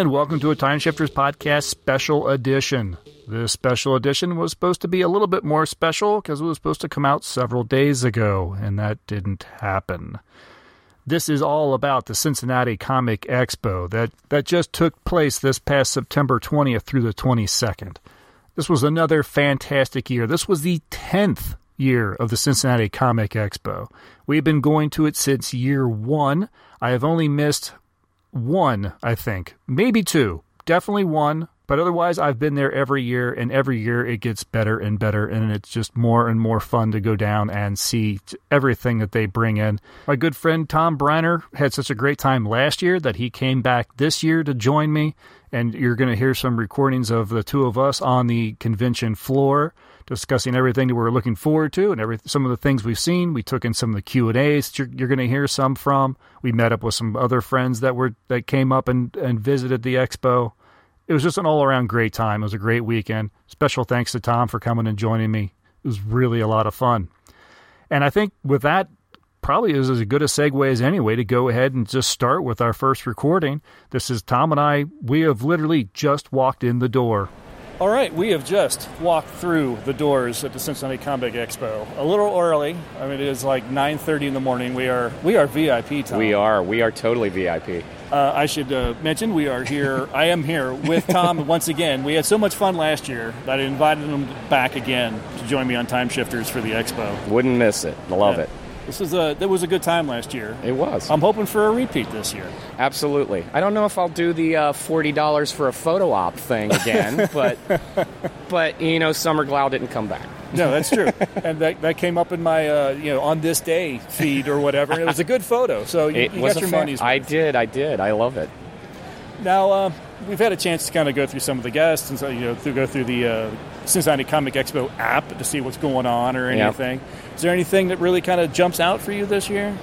and welcome to a Time Shifters Podcast special edition. This special edition was supposed to be a little bit more special because it was supposed to come out several days ago, and that didn't happen. This is all about the Cincinnati Comic Expo that, that just took place this past September 20th through the 22nd. This was another fantastic year. This was the 10th year of the Cincinnati Comic Expo. We've been going to it since year one. I have only missed one, I think, maybe two, definitely one. But otherwise, I've been there every year, and every year it gets better and better, and it's just more and more fun to go down and see everything that they bring in. My good friend Tom Briner had such a great time last year that he came back this year to join me, and you're going to hear some recordings of the two of us on the convention floor discussing everything that we're looking forward to and every some of the things we've seen. We took in some of the Q and A's you're, you're going to hear some from. We met up with some other friends that were that came up and and visited the expo. It was just an all around great time. It was a great weekend. Special thanks to Tom for coming and joining me. It was really a lot of fun. And I think with that, probably is as good a segue as any way to go ahead and just start with our first recording. This is Tom and I. We have literally just walked in the door. All right, we have just walked through the doors at the Cincinnati Comic Expo a little early. I mean, it is like 9:30 in the morning. We are we are VIP time. We are we are totally VIP. Uh, I should uh, mention we are here. I am here with Tom once again. We had so much fun last year that I invited him back again to join me on Time Shifters for the expo. Wouldn't miss it. Love Yeah. it. This is a that was a good time last year. It was. I'm hoping for a repeat this year. Absolutely. I don't know if I'll do the uh, forty dollars for a photo op thing again, but but you know, Summer Glau didn't come back. No, that's true. and that, that came up in my uh, you know on this day feed or whatever. And it was a good photo. So you, It you was got your fun- money's I did. I did. I love it. Now uh, we've had a chance to kind of go through some of the guests and so, you know to go through the uh, Cincinnati Comic Expo app to see what's going on or anything. Is there anything that really kind of jumps out for you this year?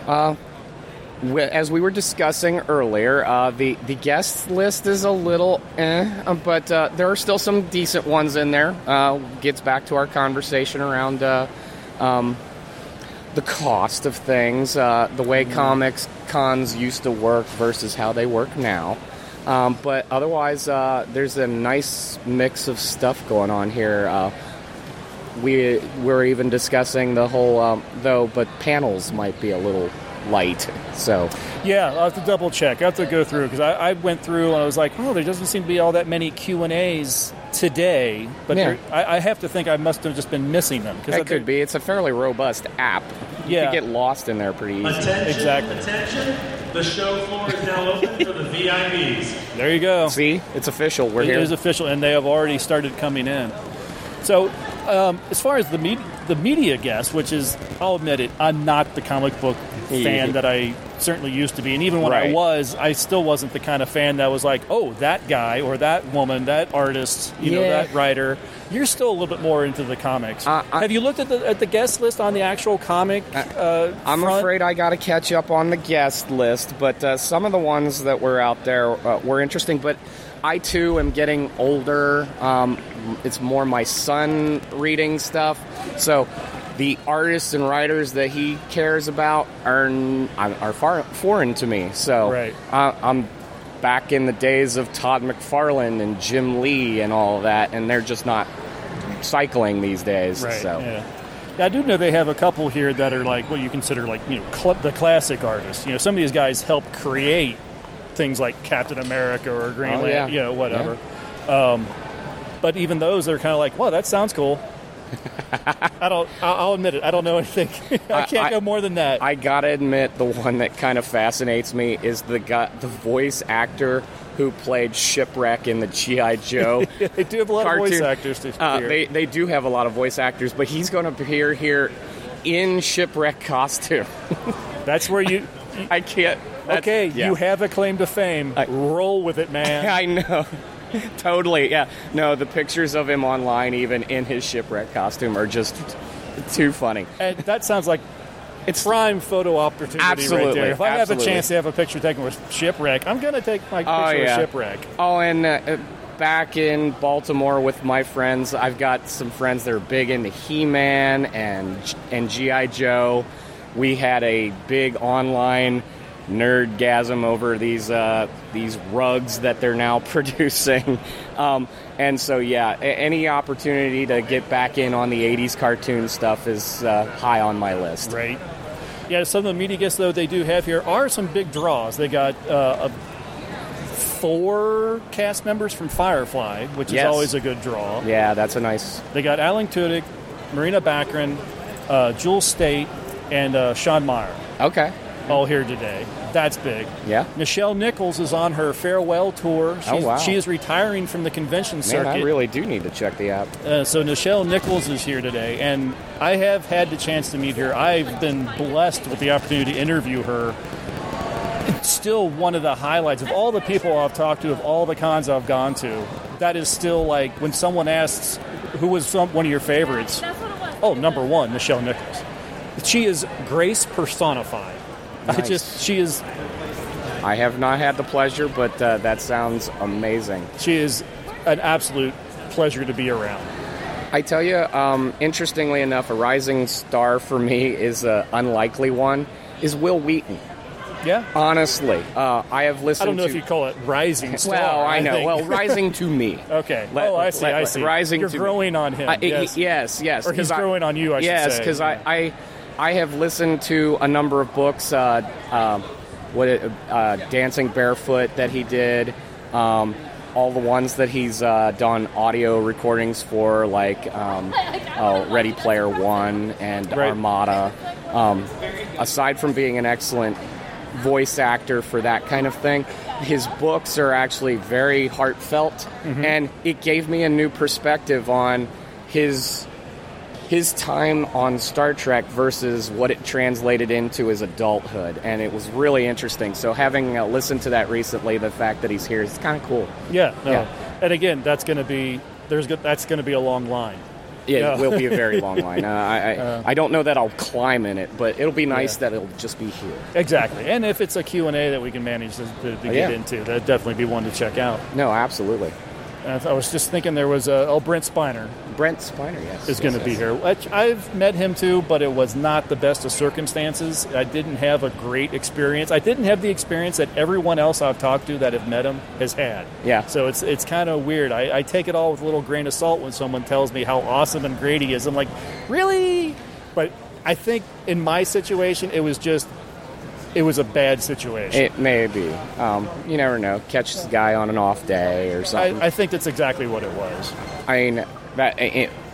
We- As we were discussing earlier, uh, the the guest list is a little eh, uh, but uh, there are still some decent ones in there. Uh, gets back to our conversation around uh, um, the cost of things, uh, the way comics cons used to work versus how they work now. Um, but otherwise, uh, there's a nice mix of stuff going on here. Uh, we we're even discussing the whole um, though, but panels might be a little light. So Yeah, I'll have to double check. I have to go through because I, I went through and I was like, oh, there doesn't seem to be all that many Q and A's today. But Yeah. there, I, I have to think I must have just been missing them because it could be. It's a fairly robust app. You Yeah. could get lost in there pretty easy. Attention, Exactly. attention. The show floor is now open for the VIPs. There you go. See, it's official. We're It here. is official, and they have already started coming in. So, um, as far as the media, the media guest, which is, I'll admit it, I'm not the comic book fan that I certainly used to be, and even when I was, I still wasn't the kind of fan that was like, oh, that guy or that woman, that artist, you know, that writer. You're still a little bit more into the comics. Uh, I- have you looked at the at the guest list on the actual comic? Uh, I'm front? afraid I got to catch up on the guest list, but uh, some of the ones that were out there uh, were interesting. But I too am getting older. Um, it's more my son reading stuff, so the artists and writers that he cares about are are far foreign to me. So Right. uh, I'm back in the days of Todd McFarlane and Jim Lee and all of that, and they're just not cycling these days. Right. So. Yeah. Yeah, I do know they have a couple here that are like what you consider like you know cl- the classic artists. You know, some of these guys help create things like Captain America or Green Oh, Lantern, yeah. you know, whatever. Um, but even those they're kind of like, well, that sounds cool. I don't. I'll admit it. I don't know anything. I can't I- go more than that. I gotta admit, the one that kind of fascinates me is the guy, the voice actor who played Shipwreck in the GI Joe. they do have a lot of voice actors to Uh, they they do have a lot of voice actors, but he's going to appear here in Shipwreck costume. That's where you. I can't. Okay, yeah. you have a claim to fame. I- Roll with it, man. I know. totally. Yeah. No, the pictures of him online, even in his shipwreck costume, are just too funny. And that sounds like It's prime photo opportunity right Absolutely, there. If I have a chance to have a picture taken with shipwreck, I'm going to take my picture Oh, yeah. with shipwreck. Oh, and uh, back in Baltimore with my friends, I've got some friends that are big into He-Man and and GI Joe. We had a big online nerdgasm over these uh, these rugs that they're now producing. Um, and so, yeah, any opportunity to get back in on the '80s cartoon stuff is uh, high on my list. Right. Yeah, some of the media guests though they do have here are some big draws. They got uh, a, four cast members from Firefly, which Yes. is always a good draw. Yeah, that's a nice. They got Alan Tudyk, Morena Baccarin, uh, Jewel Staite, and uh, Sean Maher Okay. All here today. That's big. Yeah. Nichelle Nichols is on her farewell tour. She's, Oh, wow. She is retiring from the convention circuit. Man, circuit. I really do need to check the app. Uh, so Nichelle Nichols is here today, and I have had the chance to meet her. I've been blessed with the opportunity to interview her. It's still one of the highlights of all the people I've talked to, of all the cons I've gone to. That is still like when someone asks, "Who was some, one of your favorites?" Oh, number one, Nichelle Nichols. She is grace personified. I Nice. just she is I have not had the pleasure, but uh, that sounds amazing. she is an absolute pleasure to be around. I tell you, um, interestingly enough, a rising star for me is an unlikely one. Is Wil Wheaton? Yeah. Honestly, uh, I have listened. I don't know to, if you call it rising star. Well, I know. think. Well, rising to me. Okay. Let- oh, I see. let- I see. rising You're to me. growing on him. I- yes. yes, yes. Or he's I- growing on you. I should say. yes, because I, I, I have listened to a number of books. Uh, um, what it, uh, Dancing Barefoot that he did. Um, all the ones that he's uh, done audio recordings for, like um, oh, Ready Player One and Right. Armada. Um, aside from being an excellent voice actor for that kind of thing. His books are actually very heartfelt, and it gave me a new perspective on his his time on Star Trek versus what it translated into his adulthood, and it was really interesting. So, having uh, listened to that recently, the fact that he's here is kind of cool. yeah. No. Yeah. And again, that's going to be there's go- that's going to be a long line. Yeah, Yeah. it will be a very long line. Uh, I, I, I don't know that I'll climb in it, but it'll be nice Yeah. that it'll just be here. Exactly. And if it's a Q and A that we can manage to, to, to Oh, get yeah. into, that'd definitely be one to check out. No, absolutely. I was just thinking there was a, oh Brent Spiner Brent Spiner, yes, is going to yes, be here. Which I've met him too, but it was not the best of circumstances. I didn't have a great experience. I didn't have the experience that everyone else I've talked to that have met him has had. Yeah. So it's it's kind of weird. I, I take it all with a little grain of salt when someone tells me how awesome and great he is. I'm like, really? But I think in my situation, it was just it was a bad situation. It may be. Um, you never know. Catch the guy on an off day or something. I, I think that's exactly what it was. I mean, that,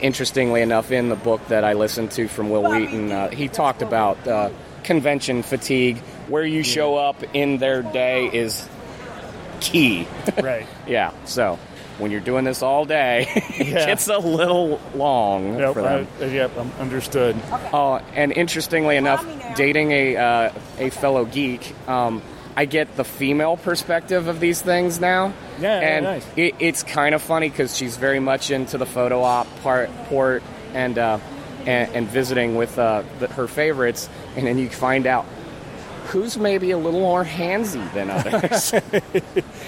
interestingly enough, in the book that I listened to from Wil Wheaton, uh, he talked about uh, convention fatigue. Where you show up in their day is key. Right. yeah. So when you're doing this all day, it Yeah. gets a little long Yep, for them. I, yep, I'm understood. Oh, and interestingly enough, dating a uh, a fellow geek, um, I get the female perspective of these things now. Yeah, yeah, and nice. it, it's kind of funny because she's very much into the photo op part port and uh, and, and visiting with uh, the, her favorites, and then you find out who's maybe a little more handsy than others.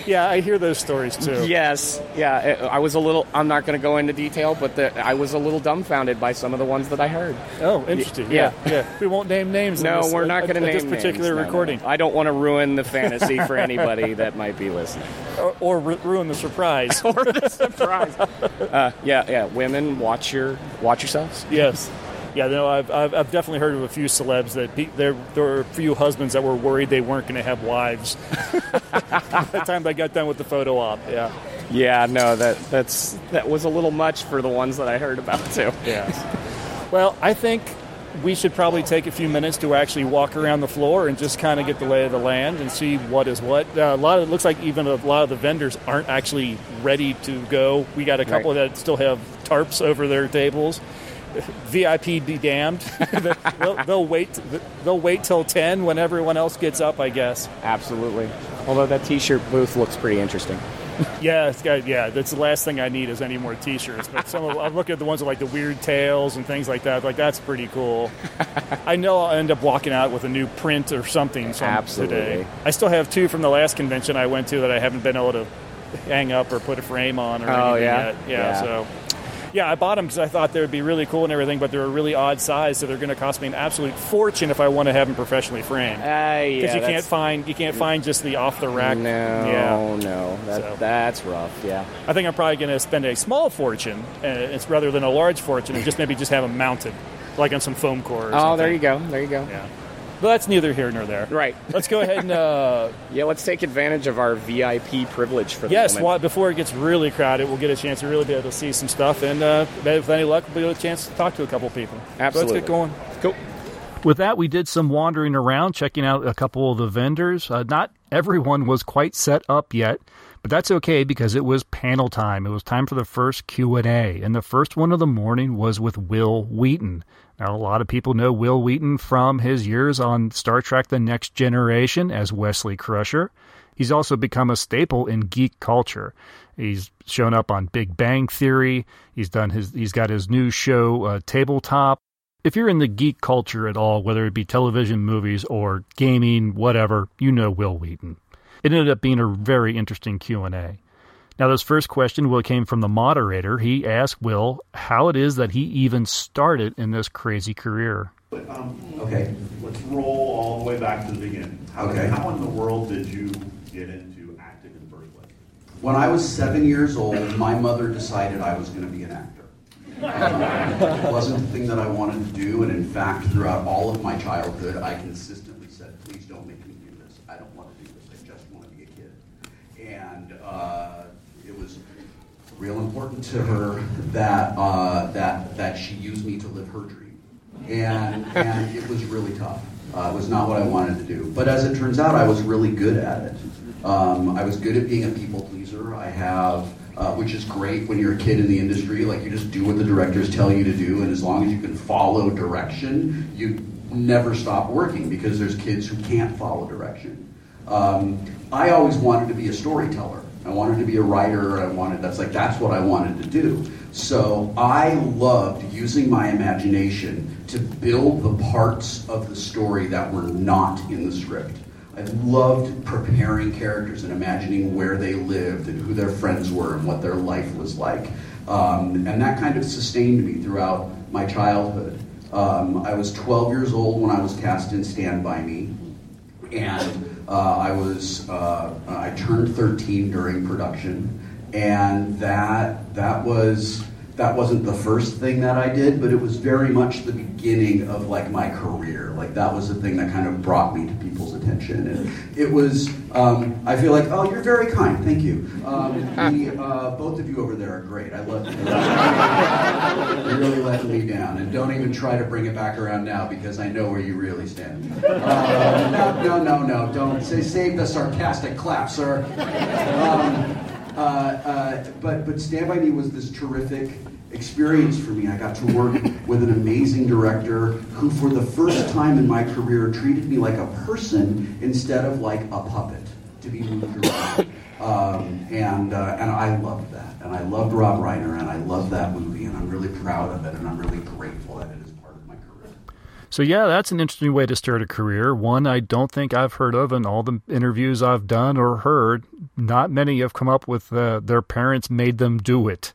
Yeah, I hear those stories too. yes, yeah. I was a little. I'm not going to go into detail, but the, I was a little dumbfounded by some of the ones that I heard. Oh, interesting. Yeah. Yeah, yeah. We won't name names. No, this, we're not going to name this particular names. No, no, recording, no. I don't want to ruin the fantasy for anybody that might be listening. or, or ru- ruin the surprise. or the surprise. Uh, yeah, yeah. Women, watch your watch yourselves. yes. Yeah, no, I've, I've, I've definitely heard of a few celebs that pe- there there were a few husbands that were worried they weren't going to have wives by the time they got done with the photo op. Yeah, Yeah, no, that that's that was a little much for the ones that I heard about too. yeah. well, I think we should probably take a few minutes to actually walk around the floor and just kind of get the lay of the land and see what is what. Uh, a lot of it looks like even a lot of the vendors aren't actually ready to go. We got a couple Right. that still have tarps over their tables. VIP be damned. they'll, they'll wait. They'll wait till ten when everyone else gets up. I guess. Absolutely. Although that T-shirt booth looks pretty interesting. Yeah, it's got, yeah. That's the last thing I need is any more T-shirts. But some of, I'm looking at the ones with like the weird tails and things like that. Like that's pretty cool. I know I'll end up walking out with a new print or something some Absolutely. today. I still have two from the last convention I went to that I haven't been able to hang up or put a frame on or Oh, anything yeah? yet. Yeah, Yeah. so Yeah, I bought them because I thought they would be really cool and everything, but they're a really odd size, so they're going to cost me an absolute fortune if I want to have them professionally framed. Uh, yeah, Because you can't find you can't find just the off the rack. No, Yeah. no, that, So- that's rough. Yeah. I think I'm probably going to spend a small fortune, uh, it's rather than a large fortune, and just maybe just have them mounted, like on some foam core. Or Oh, something. there you go. There you go. Yeah, but that's neither here nor there. Right. Let's go ahead and uh, Yeah, let's take advantage of our VIP privilege for the yes, moment. why, before it gets really crowded, we'll get a chance to really be able to see some stuff, and uh, with any luck, we'll get a chance to talk to a couple people. So Absolutely. let's get going. Cool. With that, we did some wandering around, checking out a couple of the vendors. Uh, not everyone was quite set up yet, but that's okay because it was panel time. It was time for the first Q and A, and the first one of the morning was with Wil Wheaton. Now, a lot of people know Wil Wheaton from his years on Star Trek: The Next Generation as Wesley Crusher. He's also become a staple in geek culture. He's shown up on Big Bang Theory. He's done his. He's got his new show, uh, Tabletop if you're in the geek culture at all, whether it be television, movies, or gaming, whatever, you know Wil Wheaton. It ended up being a very interesting Q&A. Now, this first question Wil came from the moderator. He asked Wil how it is that he even started in this crazy career. Um, Okay. Let's roll all the way back to the beginning. How, Okay. how in the world did you get into acting in the first place? When I was seven years old, my mother decided I was going to be an actor. Uh, it wasn't the thing that I wanted to do, and in fact, throughout all of my childhood, I consistently said, "Please don't make me do this. I don't want to do this. I just want to be a kid." And uh, it was real important to her that uh, that that she used me to live her dream, and and it was really tough. Uh, it was not what I wanted to do, but as it turns out, I was really good at it. Um, I was good at being a people pleaser. I have, uh, which is great when you're a kid in the industry. Like you just do what the directors tell you to do, and as long as you can follow direction, you never stop working because there's kids who can't follow direction. Um, I always wanted to be a storyteller. I wanted to be a writer. I wanted that's like that's what I wanted to do. So I loved using my imagination to build the parts of the story that were not in the script. I loved preparing characters and imagining where they lived and who their friends were and what their life was like. Um, and that kind of sustained me throughout my childhood. Um, I was 12 years old when I was cast in Stand By Me and uh, I was uh, I turned 13 during production, and that that was that wasn't the first thing that I did, but it was very much the beginning of like my career. Like that was the thing that kind of brought me to people's attention, and it was. Um, I feel like oh, you're very kind, thank you. Um, the, uh, both of you over there are great. I love you. You're really letting me down, and don't even try to bring it back around now because I know where you really stand. Uh, no, no, no, no, don't say save the sarcastic clap, sir. Um, uh, uh, but but Stand by Me was this terrific experience for me. I got to work with an amazing director who, for the first time in my career, treated me like a person instead of like a puppet to be moved around. Um, and uh, and I loved that, and I loved Rob Reiner, and I loved that movie, and I'm really proud of it, and I'm really grateful that it is part of my career. So yeah, that's an interesting way to start a career. One I don't think I've heard of in all the interviews I've done or heard. Not many have come up with uh, their parents made them do it.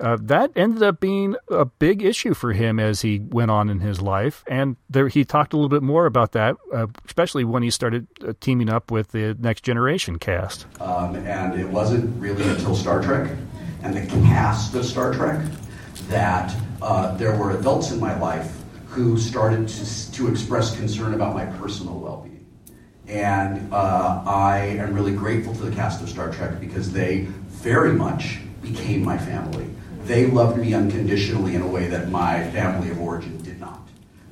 Uh, that ended up being a big issue for him as he went on in his life, and there, he talked a little bit more about that, uh, especially when he started uh, teaming up with the Next Generation cast. Um, and it wasn't really until Star Trek and the cast of Star Trek that uh, there were adults in my life who started to, to express concern about my personal well being. And uh, I am really grateful to the cast of Star Trek because they very much became my family. They loved me unconditionally in a way that my family of origin did not.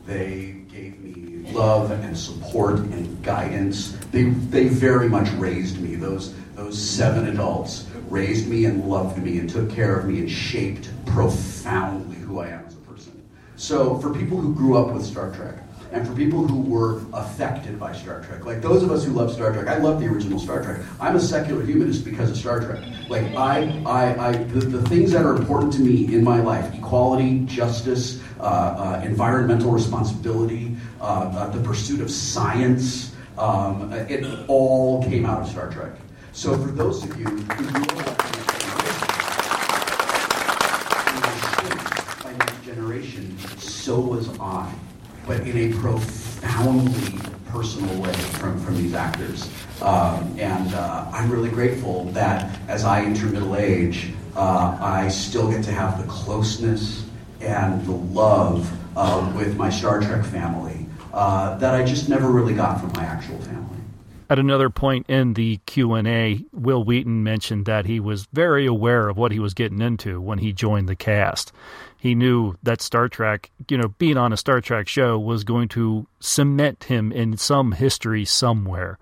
They gave me love and support and guidance. They, they very much raised me. Those, those seven adults raised me and loved me and took care of me and shaped profoundly who I am as a person. So for people who grew up with Star Trek, and for people who were affected by Star Trek, like those of us who love Star Trek, I love the original Star Trek. I'm a secular humanist because of Star Trek. Like I, I, I the, the things that are important to me in my life: equality, justice, uh, uh, environmental responsibility, uh, uh, the pursuit of science. Um, it all came out of Star Trek. So for those of you who grew up eye, but in a profoundly personal way from, from these actors. Um, and uh, I'm really grateful that as I enter middle age, uh, I still get to have the closeness and the love uh, with my Star Trek family uh, that I just never really got from my actual family. At another point in the Q&A, Wil Wheaton mentioned that he was very aware of what he was getting into when he joined the cast. He knew that Star Trek, you know, being on a Star Trek show was going to cement him in some history somewhere.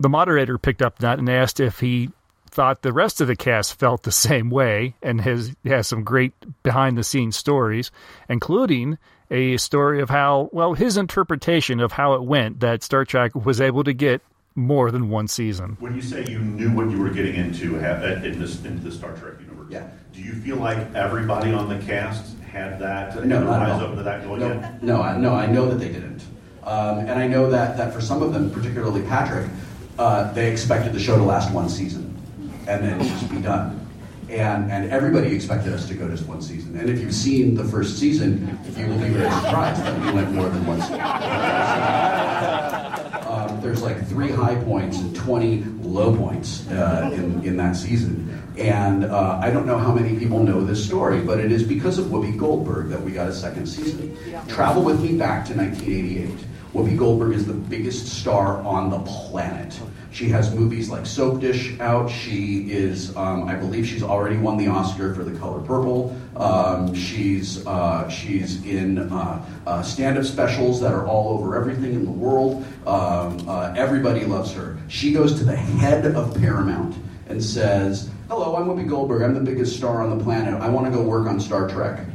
The moderator picked up that and asked if he thought the rest of the cast felt the same way and has has some great behind the scenes stories, including a story of how well his interpretation of how it went that Star Trek was able to get more than one season. When you say you knew what you were getting into uh, in this into the Star Trek universe, yeah. do you feel like everybody on the cast had that no, not eyes open to that going no, in? No, I, no, I know that they didn't, um, and I know that that for some of them, particularly Patrick, uh, they expected the show to last one season and then just be done. And, and everybody expected us to go just one season. And if you've seen the first season, you will be very surprised that we went more than one season. There's like three high points and 20 low points uh, in, in that season. And uh, I don't know how many people know this story, but it is because of Whoopi Goldberg that we got a second season. Travel with me back to 1988. Whoopi Goldberg is the biggest star on the planet. She has movies like Soapdish out. She is, um, I believe, she's already won the Oscar for The Color Purple. Um, she's uh, she's in uh, uh, stand-up specials that are all over everything in the world. Um, uh, everybody loves her. She goes to the head of Paramount and says, "Hello, I'm Whoopi Goldberg. I'm the biggest star on the planet. I want to go work on Star Trek."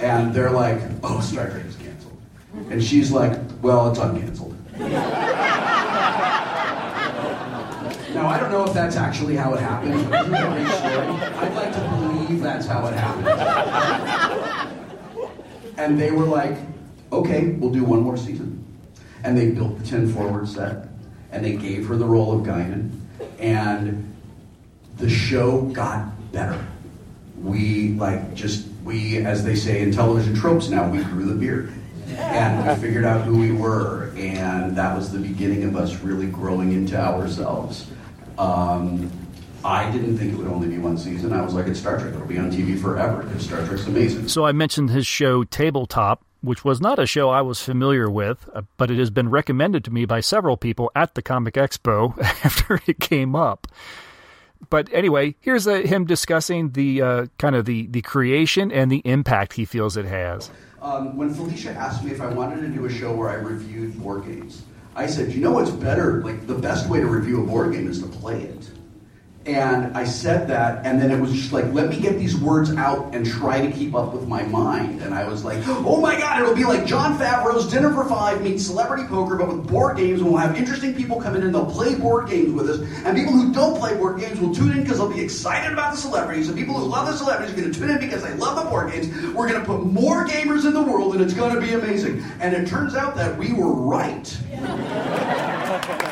And they're like, "Oh, Star Trek is canceled." And she's like, "Well, it's uncanceled." Now, I don't know if that's actually how it happened? I'd like to believe that's how it happened. And they were like, okay, we'll do one more season. And they built the 10 forward set, and they gave her the role of Guinan, and the show got better. We, like, just, we, as they say in television tropes now, we grew the beard and we figured out who we were, and that was the beginning of us really growing into ourselves. Um, I didn't think it would only be one season. I was like, it's Star Trek. It'll be on TV forever because Star Trek's amazing. So I mentioned his show Tabletop, which was not a show I was familiar with, uh, but it has been recommended to me by several people at the Comic Expo after it came up. But anyway, here's a, him discussing the uh, kind of the, the creation and the impact he feels it has. Um, when Felicia asked me if I wanted to do a show where I reviewed board games, I said, you know what's better? Like, the best way to review a board game is to play it. And I said that, and then it was just like, let me get these words out and try to keep up with my mind. And I was like, oh my God, it'll be like Jon Favreau's Dinner for Five meets Celebrity Poker, but with board games, and we'll have interesting people come in and they'll play board games with us. And people who don't play board games will tune in because they'll be excited about the celebrities. And people who love the celebrities are going to tune in because they love the board games. We're going to put more gamers in the world, and it's going to be amazing. And it turns out that we were right.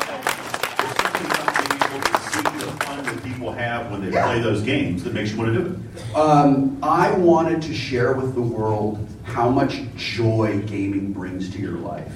people have when they yeah. play those games that makes you want to do it? Um, I wanted to share with the world how much joy gaming brings to your life.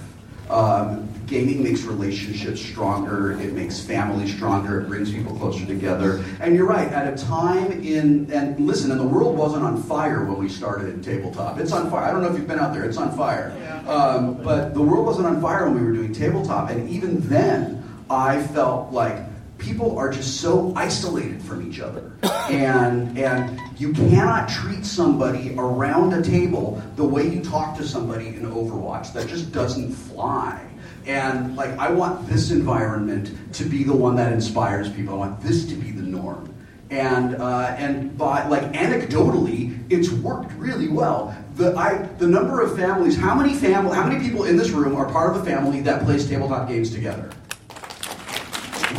Um, gaming makes relationships stronger, it makes families stronger, it brings people closer together. And you're right, at a time in, and listen, and the world wasn't on fire when we started in tabletop. It's on fire. I don't know if you've been out there, it's on fire. Um, but the world wasn't on fire when we were doing tabletop. And even then, I felt like people are just so isolated from each other. And, and you cannot treat somebody around a table the way you talk to somebody in Overwatch. That just doesn't fly. And like, I want this environment to be the one that inspires people. I want this to be the norm. And uh, and by like anecdotally, it's worked really well. The I the number of families, how many family, how many people in this room are part of a family that plays tabletop games together?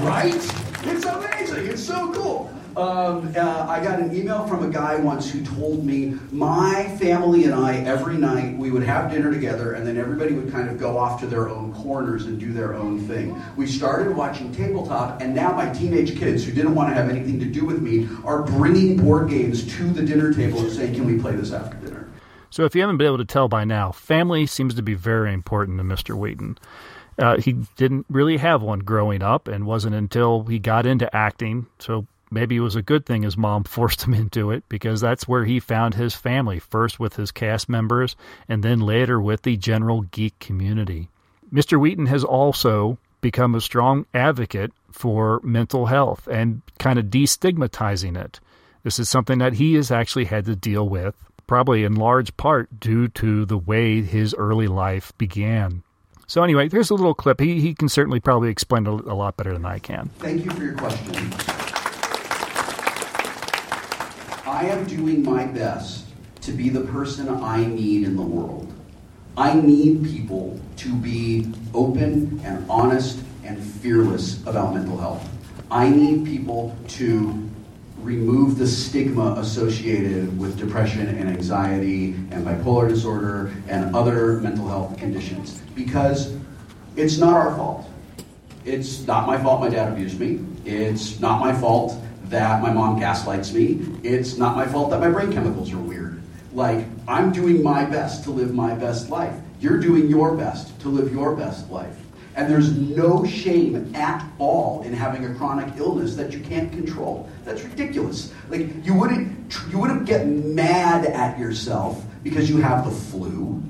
Right? It's amazing. It's so cool. Um, uh, I got an email from a guy once who told me my family and I every night we would have dinner together and then everybody would kind of go off to their own corners and do their own thing. We started watching tabletop and now my teenage kids who didn't want to have anything to do with me are bringing board games to the dinner table and saying, "Can we play this after dinner?" So, if you haven't been able to tell by now, family seems to be very important to Mr. Wheaton. Uh, he didn't really have one growing up, and wasn't until he got into acting. So, maybe it was a good thing his mom forced him into it because that's where he found his family, first with his cast members, and then later with the general geek community. Mr. Wheaton has also become a strong advocate for mental health and kind of destigmatizing it. This is something that he has actually had to deal with, probably in large part due to the way his early life began. So, anyway, here's a little clip. He, he can certainly probably explain it a lot better than I can. Thank you for your question. I am doing my best to be the person I need in the world. I need people to be open and honest and fearless about mental health. I need people to remove the stigma associated with depression and anxiety and bipolar disorder and other mental health conditions because it's not our fault. It's not my fault my dad abused me. It's not my fault that my mom gaslights me. It's not my fault that my brain chemicals are weird. Like, I'm doing my best to live my best life. You're doing your best to live your best life. And there's no shame at all in having a chronic illness that you can't control. That's ridiculous. Like you wouldn't you wouldn't get mad at yourself because you have the flu.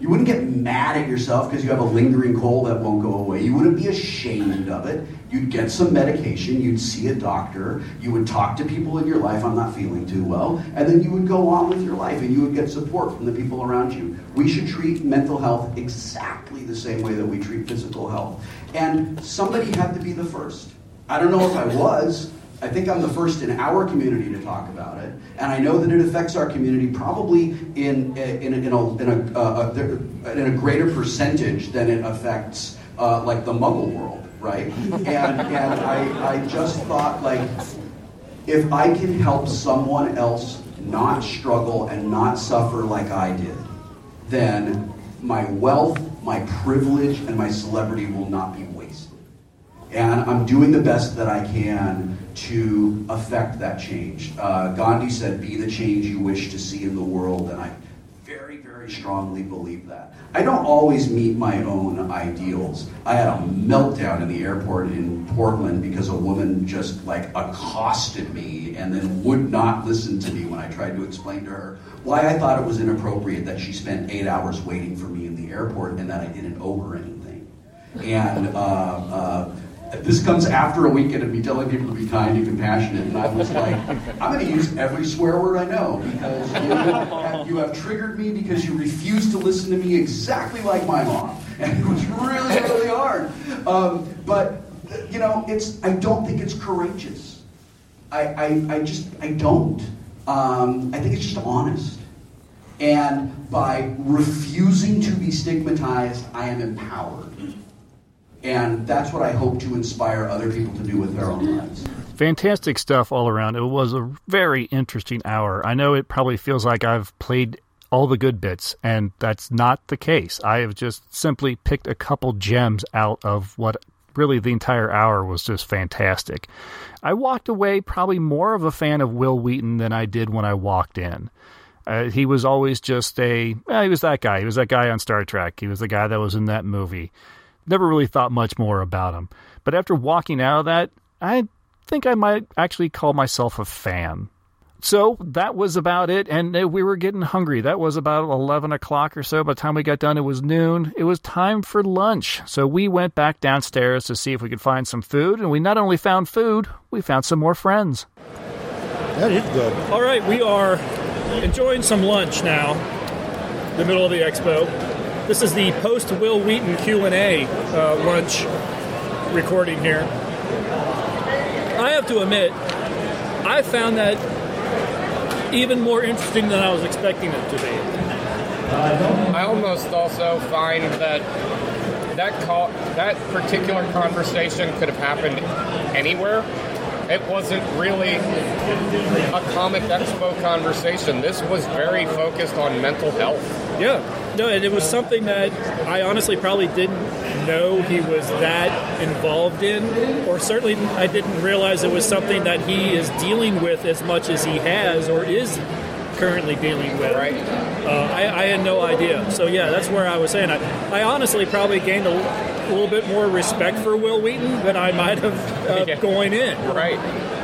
You wouldn't get mad at yourself because you have a lingering cold that won't go away. You wouldn't be ashamed of it. You'd get some medication, you'd see a doctor, you would talk to people in your life, I'm not feeling too well, and then you would go on with your life and you would get support from the people around you. We should treat mental health exactly the same way that we treat physical health. And somebody had to be the first. I don't know if I was, I think I'm the first in our community to talk about it, and I know that it affects our community probably in in, in, a, in, a, uh, a, in a greater percentage than it affects uh, like the Muggle world, right? And and I, I just thought like if I can help someone else not struggle and not suffer like I did, then my wealth, my privilege, and my celebrity will not be wasted. And I'm doing the best that I can to affect that change. Uh, Gandhi said, Be the change you wish to see in the world, and I very, strongly believe that. I don't always meet my own ideals. I had a meltdown in the airport in Portland because a woman just like accosted me and then would not listen to me when I tried to explain to her why I thought it was inappropriate that she spent eight hours waiting for me in the airport and that I didn't owe her anything. And uh, uh, this comes after a weekend of me telling people to be kind and compassionate, and I was like, I'm going to use every swear word I know because you have, you have triggered me because you refuse to listen to me exactly like my mom, and it was really, really hard. Um, but you know, it's I don't think it's courageous. I, I, I just I don't. Um, I think it's just honest. And by refusing to be stigmatized, I am empowered. And that's what I hope to inspire other people to do with their own lives. Fantastic stuff all around. It was a very interesting hour. I know it probably feels like I've played all the good bits, and that's not the case. I have just simply picked a couple gems out of what really the entire hour was just fantastic. I walked away probably more of a fan of Wil Wheaton than I did when I walked in. Uh, he was always just a, well, he was that guy. He was that guy on Star Trek. He was the guy that was in that movie. Never really thought much more about him. But after walking out of that, I think I might actually call myself a fan. So that was about it, and uh, we were getting hungry. That was about 11 o'clock or so. By the time we got done, it was noon. It was time for lunch. So we went back downstairs to see if we could find some food, and we not only found food, we found some more friends. That is good. All right, we are enjoying some lunch now. The middle of the expo. This is the post Wil Wheaton Q and A uh, lunch recording here. I have to admit, I found that even more interesting than I was expecting it to be. I almost also find that that call, that particular conversation could have happened anywhere. It wasn't really a comic expo conversation. This was very focused on mental health. Yeah, no, and it was something that I honestly probably didn't know he was that involved in, or certainly I didn't realize it was something that he is dealing with as much as he has, or is currently dealing with. Right. Uh, I, I had no idea. So yeah, that's where I was saying. I, I honestly probably gained a, l- little bit more respect for Wil Wheaton than I might have uh, Yeah. going in. Right.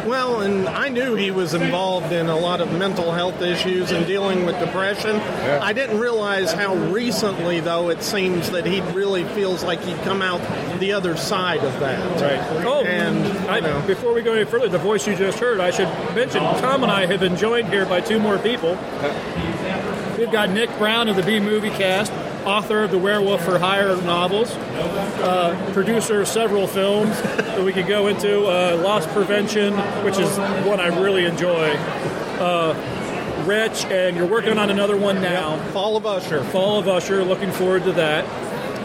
Well, and I knew he was involved in a lot of mental health issues and dealing with depression. I didn't realize how recently, though, it seems that he really feels like he'd come out the other side of that. Right. Oh, And, I, know. before we go any further, the voice you just heard, I should mention Tom and I have been joined here by two more people. Uh-huh. We've got Nick Brown of the B Movie Cast, author of the Werewolf for Hire novels, uh, producer of several films that we could go into, uh, Loss Prevention, which is one I really enjoy. Uh, Wretch, and you're working on another one now. Fall of Usher. Fall of Usher, looking forward to that.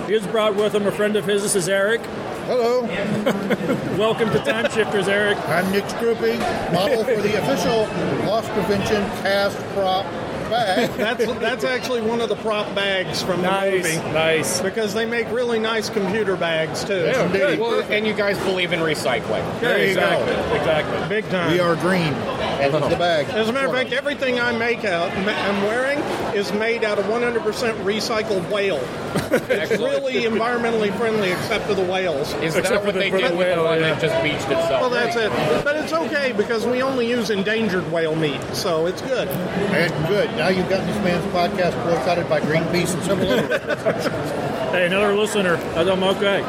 He has brought with him a friend of his. This is Eric. Hello, Welcome to Time Shifters, Eric. I'm Nick Scroopy, model for the official loss prevention cast prop bag. That's that's actually one of the prop bags from the Nice, movie nice. because they make really nice computer bags too. indeed. Well, and you guys believe in recycling. There you go. exactly, exactly. Big time. We are green, as the bag. As a matter of fact, everything I make out, I'm wearing is made out of 100% recycled whale. It's really environmentally friendly, except for the whales. Is Except that for what the- they for the did with the whale, one yeah. that just beached itself? Well, that's it. But it's okay because we only use endangered whale meat, so it's good. And good. Now you've got this man's podcast boycotted by Greenpeace and several others. Hey, another listener. I'm okay.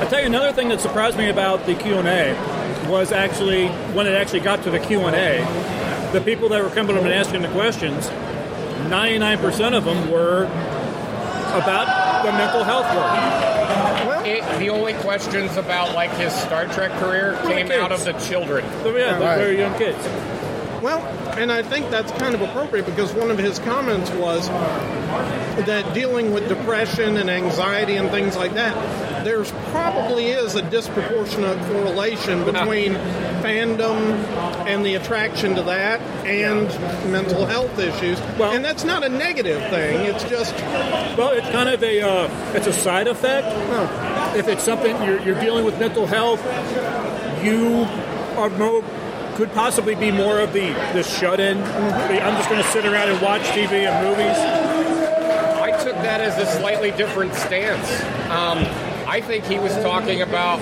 I tell you another thing that surprised me about the Q and A was actually when it actually got to the Q and A, the people that were coming up and asking the questions, 99% of them were about the mental health work. It, the only questions about like his Star Trek career came out of the children. So yeah, the Right. very young kids. Well, and I think that's kind of appropriate because one of his comments was that dealing with depression and anxiety and things like that, there's probably is a disproportionate correlation between fandom and the attraction to that and mental health issues. Well- and that's not a negative thing. It's just Well, it's kind of a uh, it's a side effect. If it's something you're, you're dealing with mental health, you are more could possibly be more of the the shut in. I'm just going to sit around and watch TV and movies. I took that as a slightly different stance. Um, I think he was talking about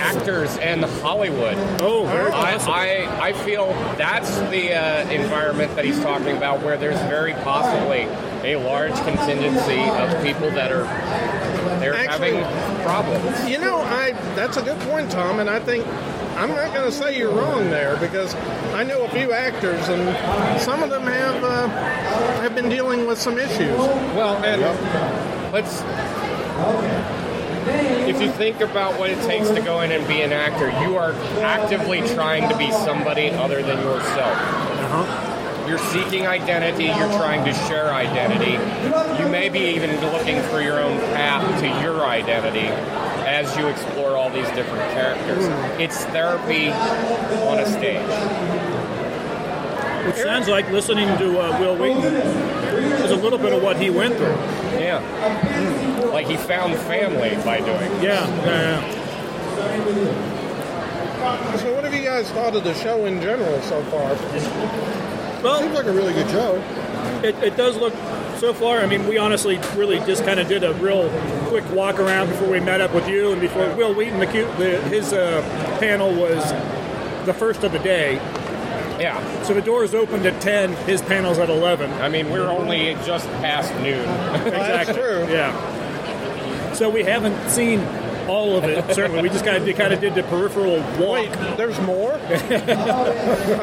actors and Hollywood. Oh, very I, possible. I, I feel that's the uh, environment that he's talking about where there's very possibly a large contingency of people that are they're Actually- having problems. You know, I that's a good point, Tom, and I think I'm not going to say you're wrong there because I know a few actors and some of them have uh, have been dealing with some issues. Well, and let's. If you think about what it takes to go in and be an actor, you are actively trying to be somebody other than yourself. You're seeking identity, you're trying to share identity. You may be even looking for your own path to your identity as you explore all these different characters. It's therapy on a stage. It sounds like listening to uh, Wil Wheaton is a little bit of what he went through. Yeah. Like he found family by doing it. Yeah, yeah, yeah. So, what have you guys thought of the show in general so far? Well, Seems like a really good show. It, it does look so far. I mean, we honestly really just kind of did a real quick walk around before we met up with you, and before Wil Wheaton, the, the his uh, panel was the first of the day. Yeah. So the doors opened at ten. His panel's at eleven. I mean, we're only just past noon. That's true. Yeah. So we haven't seen all of it. Certainly, we just kind of kind of did the peripheral walk. Wait, there's more? I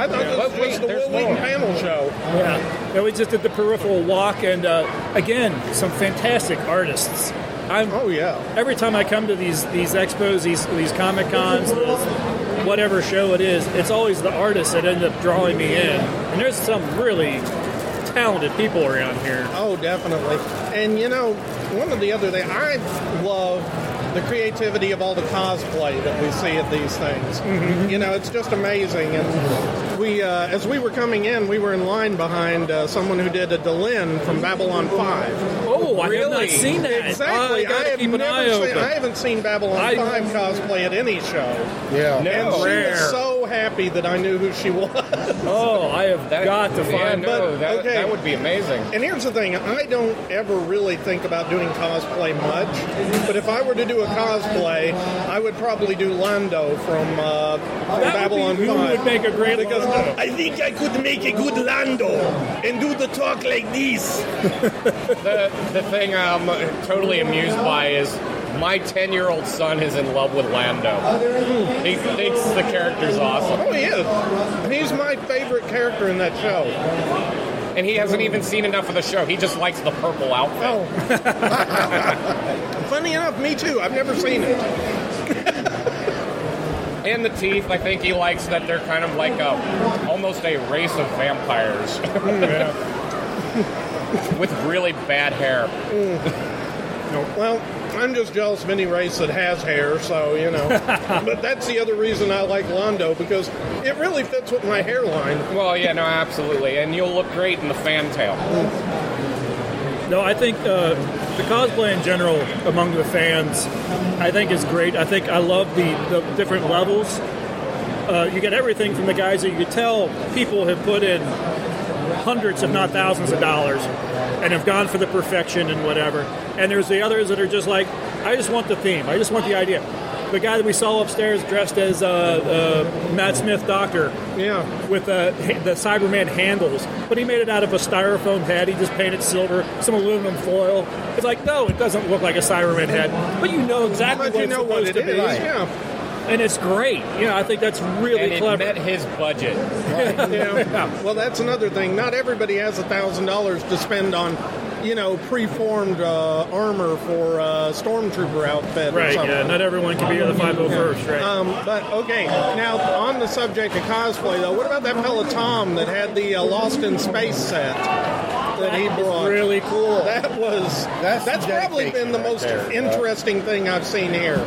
thought this was the there's Wil Wheaton panel show. Yeah. No, we just did the peripheral walk, and uh, again, some fantastic artists. I'm, Oh yeah. every time I come to these these expos, these these comic cons, whatever show it is, it's always the artists that end up drawing me in. And there's some really talented people around here. Oh, definitely. And you know, one of the other things I love the creativity of all the cosplay that we see at these things. You know, it's just amazing. And we, uh, as we were coming in, we were in line behind uh, someone who did a Delenn from Babylon Five. Oh, I have Really? not seen that. Exactly. I, have keep an eye never seen. open. I haven't seen Babylon I- Five cosplay at any show. Yeah. And she Rare. was so happy happy that I knew who she was. Oh, I have That- got to yeah, find. no, But, that, okay. that would be amazing. And here's the thing, I don't ever really think about doing cosplay much, but if I were to do a cosplay, I would probably do Londo from uh, Babylon be, you 5. would make a great because Londo. I think I could make a good Londo and do the talk like this. The, the thing I'm totally amused by is my 10 year old son is in love with Londo. He thinks the character's awesome. Oh, he is. He's my favorite character in that show. And he hasn't even seen enough of the show. He just likes the purple outfit. Oh. Funny enough, me too. I've never seen it. And the teeth, I think he likes that they're kind of like a almost a race of vampires with really bad hair. Mm. Well, I'm just jealous of any race that has hair, so, you know. but that's the other reason I like Londo, because it really fits with my hairline. Well, yeah, no, absolutely. And you'll look great in the fantail. No, I think uh, the cosplay in general among the fans, I think is great. I think I love the, the different levels. Uh, you get everything from the guys that you could tell people have put in hundreds, if not thousands, of dollars and have gone for the perfection and whatever. And there's the others that are just like, I just want the theme. I just want the idea. The guy that we saw upstairs dressed as uh, uh, Matt Smith Doctor Yeah. with uh, the Cyberman handles, but he made it out of a styrofoam head. He just painted silver, some aluminum foil. It's like, no, it doesn't look like a Cyberman head, but you know exactly But what you know what it to is. be, Yeah. And it's great. You know, I think that's really And it clever. met his budget. yeah. Well, that's another thing. Not everybody has a thousand dollars to spend on, you know, preformed uh, armor for a stormtrooper outfit. or right? something. Yeah, not everyone can be here the 501st, right? Um, but okay, now on the subject of cosplay, though, what about that fella Tom that had the uh, Lost in Space set that he brought? really cool. That was That's that's, probably been the most interesting thing I've seen here.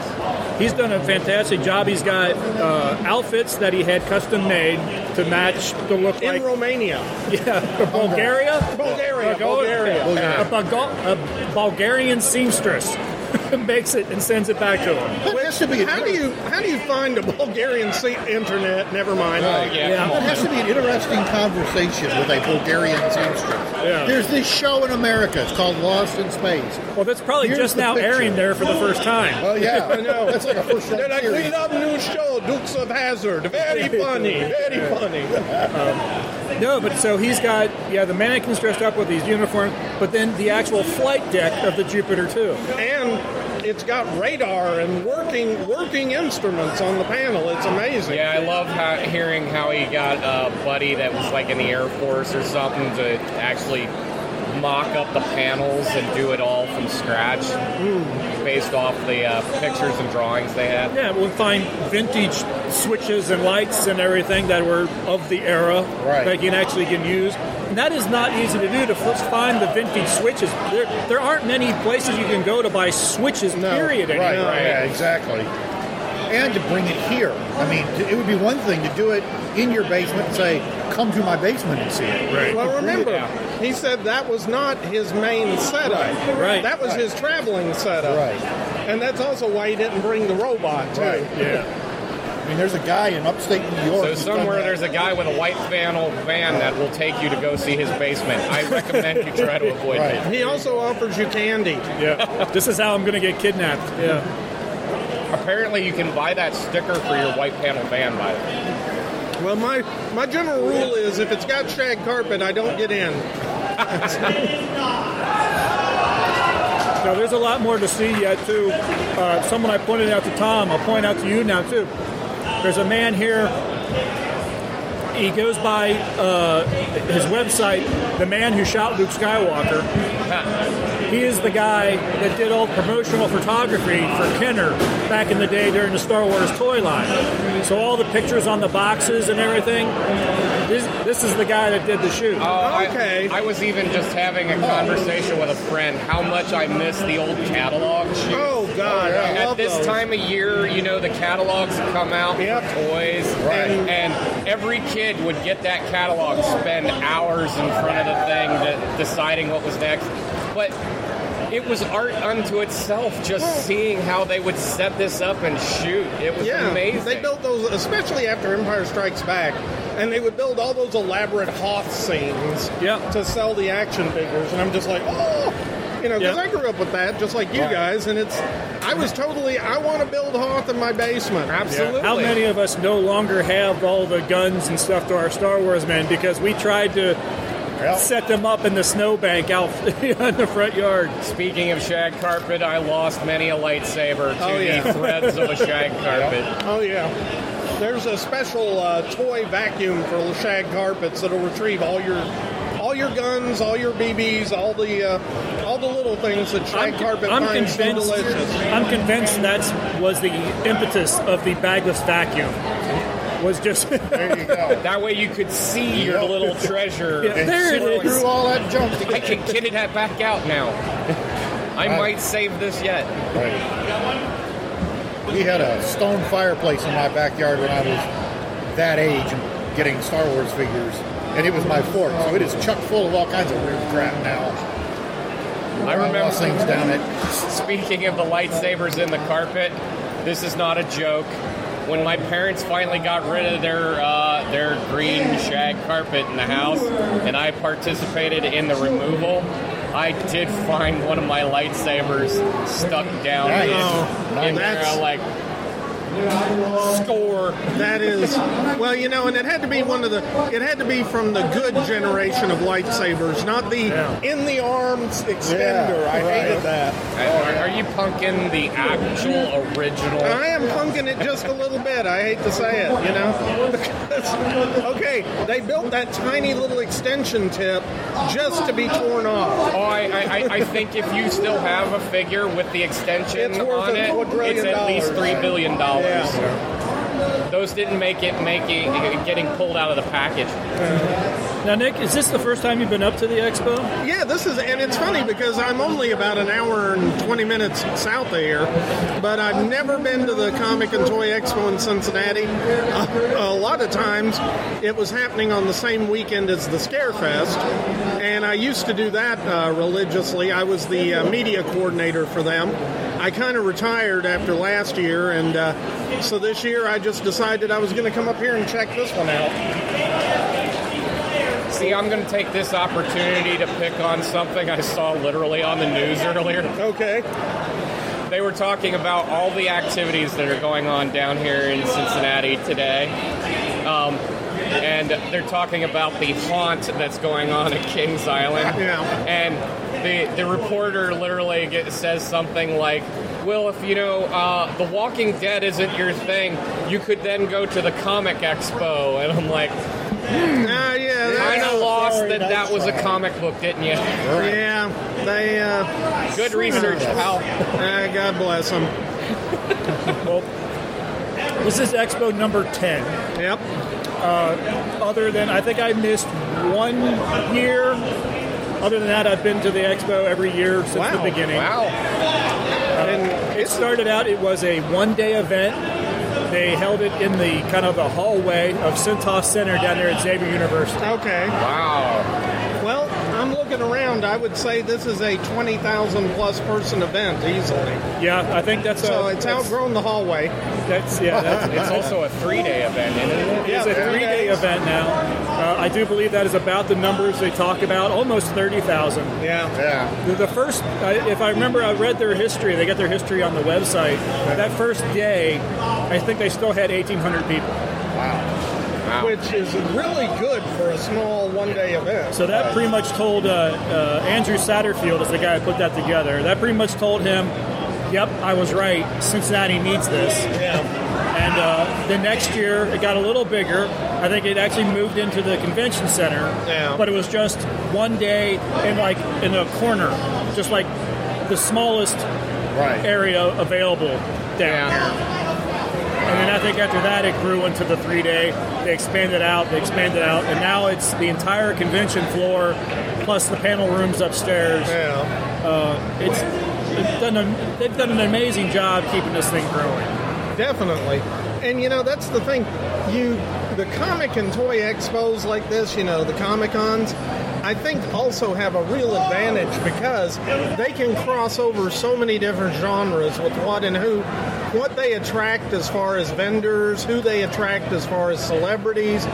He's done a fantastic job. He's got uh, outfits that he had custom made to match the look In like Romania, yeah, Bulgaria, Bulgaria, Uh, go- Bulgaria. A, Bulga- a Bulgarian seamstress makes it and sends it back to him. It has to be. How do you how do you find a Bulgarian se- internet? Never mind. yeah. It has to be an interesting conversation with a Bulgarian seamstress. Yeah. There's this show in America. It's called Lost in Space. Well, that's probably Here's just now picture. airing there for the first time. Oh yeah, I know. That's like a first They're run like, we love new show, Dukes of Hazzard. Very funny, very funny. Um, no, but so he's got yeah the mannequins dressed up with these uniforms, but then the actual flight deck of the Jupiter 2. and it's got radar and working working instruments on the panel. It's amazing. Yeah, I love how, hearing how he got a buddy that was like in the Air Force or something to actually mock up the panels and do it all from scratch based off the uh, pictures and drawings they had. Yeah, we'll find vintage switches and lights and everything that were of the era Right. that you can actually can use. And that is not easy to do to find the vintage switches. There, there aren't many places you can go to buy switches. period. Right, anymore. yeah, exactly. And to bring it here. I mean, it would be one thing to do it in your basement and say, "Come to my basement and see it." Right. Well, remember, he said that was not his main setup. Right. That was his traveling setup. Right. And that's also why he didn't bring the robot, too. Right. Yeah. I mean, there's a guy in upstate New York. So somewhere there's a guy with a white flannel van that will take you to go see his basement. I recommend you try to avoid Right. it. He also offers you candy. Yeah. this is how I'm going to get kidnapped. Yeah. Apparently, you can buy that sticker for your white panel van. By the way, Well, my, my general rule is if it's got shag carpet, I don't get in. Now, there's a lot more to see yet, too. Uh, someone I pointed out to Tom, I'll point out to you now, too. There's a man here. He goes by uh, his website, The Man Who Shot Luke Skywalker. He is the guy that did all promotional photography for Kenner back in the day during the Star Wars toy line. So all the pictures on the boxes and everything, this, this is the guy that did the shoot. Oh, I- Okay. I, was even just having a conversation with a friend how much I miss the old catalog shoot. Oh, God. I At this those. time of year, you know, the catalogs come out Yep. for toys. Right. And, and every kid would get that catalog, spend hours in front of the thing, to, deciding what was next. But it was art unto itself. Just seeing how they would set this up and shoot, it was Yeah, amazing. they built those, especially after Empire Strikes Back, and they would build all those elaborate Hoth scenes Yeah. to sell the action figures, and I'm just like, oh, you know, because Yeah. I grew up with that, just like you guys, and it's, I was totally, I want to build Hoth in my basement. Absolutely. How many of us no longer have all the guns and stuff to our Star Wars men because we tried to set them up in the snowbank out in the front yard? Speaking of shag carpet, I lost many a lightsaber to Oh, yeah. the threads of a shag carpet. Oh yeah. There's a special uh, toy vacuum for shag carpets that'll retrieve all your all your guns, all your BBs, all the uh, all the little things that shag carpet I'm finds so convinced. delicious. I'm convinced that was the impetus of the bagless vacuum. Was just There you go. That way you could see your little treasure. Yeah, there it is. Threw all that junk I can get it back out now. I might save this yet. We had a stone fireplace in my backyard when I was that age and getting Star Wars figures, and it was my fort, so it is chock full of all kinds of weird crap now. I remember things down it. Speaking of the lightsabers in the carpet, this is not a joke. When my parents finally got rid of their uh, their green shag carpet in the house, and I participated in the removal, I did find one of my lightsabers stuck down Nice. in, Oh, in there. like score. That is, well, you know, and it had to be one of the, it had to be from the good generation of lightsabers, not the in the arms extender. Yeah, I hated that. Are, are you punking the actual original? I am punking it just a little bit. I hate to say it, you know. Because, okay, they built that tiny little extension tip just to be torn off. Oh, I, I, I- think if you still have a figure with the extension on it, it's at least three billion dollars. Yeah. Those didn't make it making getting pulled out of the package. Now, Nick. Is this the first time you've been up to the expo? Yeah, this is, and it's funny because I'm only about an hour and 20 minutes south of here, but I've never been to the Comic and Toy Expo in Cincinnati. Uh, a lot of times it was happening on the same weekend as the Scarefest, and I used to do that uh, religiously. I was the uh, media coordinator for them. I kind of retired after last year, and uh, so this year I just decided I was going to come up here and check this one out. See, I'm going to take this opportunity to pick on something I saw literally on the news earlier. Okay. They were talking about all the activities that are going on down here in Cincinnati today. Um, and they're talking about the haunt that's going on at Kings Island. Yeah. And the, the reporter literally get, says something like, well, if you know uh, The Walking Dead isn't your thing, you could then go to the Comic Expo. And I'm like, Ah, yeah. kind of lost sorry, that that that's was a comic book, didn't you? Yeah, they. Uh, Good research, pal. ah, God bless them. Well, this is Expo number ten. Yep. Other than I think I missed one year. Other than that, I've been to the expo every year since Wow. the beginning. Wow. And it started out. It was a one-day event. They held it in the kind of the hallway of Cintas Center down there at Xavier University. Okay. Wow. Well, I'm looking around. I would say this is a 20,000 plus person event easily. Yeah, I think that's So a, it's outgrown the hallway. That's yeah, that's, It's also a three day event, isn't it? Yeah, it's a three three-day event now. Uh, I do believe that is about the numbers they talk about, almost thirty thousand. Yeah. Yeah. The, the first, I- if I remember, I read their history. They got their history on the website. That first day, I think they still had 1,800 people. Wow. Wow. Which is really good for a small one day event. So that pretty much told uh, uh, Andrew Satterfield, is the guy who put that together. That pretty much told him, "Yep, I was right. Cincinnati needs this." Yeah. And uh, the next year, it got a little bigger. I think it actually moved into the convention center. Yeah. But it was just one day in like in a corner, just like the smallest Right. area available down here. And then I think after that, it grew into the three day. They expanded out, they expanded out, and now it's the entire convention floor plus the panel rooms upstairs. Yeah. Uh, it's, it's done a, they've done an amazing job keeping this thing growing. Definitely. And you know, that's the thing. You the comic and toy expos like this, you know, the Comic Cons, I think also have a real advantage because they can cross over so many different genres with what and who, what they attract as far as vendors, who they attract as far as celebrities,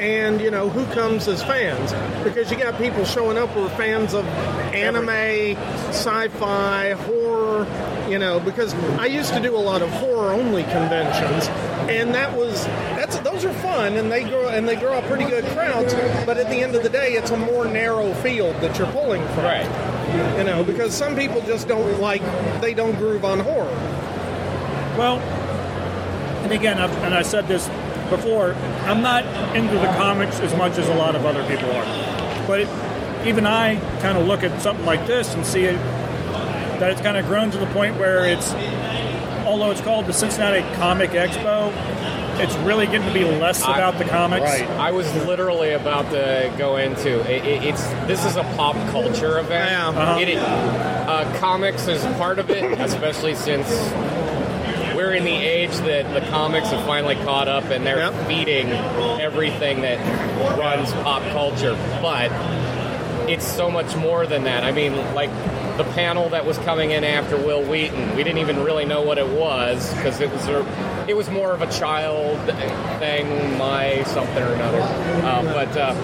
and you know who comes as fans. Because you got people showing up who are fans of anime, sci-fi, horror. You know, because I used to do a lot of horror-only conventions, and that was that's those are fun, and they grow and they draw pretty good crowds. But at the end of the day, it's a more narrow field that you're pulling from. Right. You know, because some people just don't like they don't groove on horror. Well, and again, I've, and I said this before, I'm not into the comics as much as a lot of other people are. But it, even I kind of look at something like this and see it, that it's kind of grown to the point where it's, although it's called the Cincinnati Comic Expo, it's really getting to be less I- about the comics. I was literally about to go into it, it, it's this is a pop culture event. Yeah. Uh-huh. It, uh, comics is part of it, especially since we're in the age that the comics have finally caught up and they're Yep. feeding everything that runs pop culture. But it's so much more than that. I mean, like the panel that was coming in after Wil Wheaton, we didn't even really know what it was because it was a, it was more of a child thing, my something or another. Uh, but uh,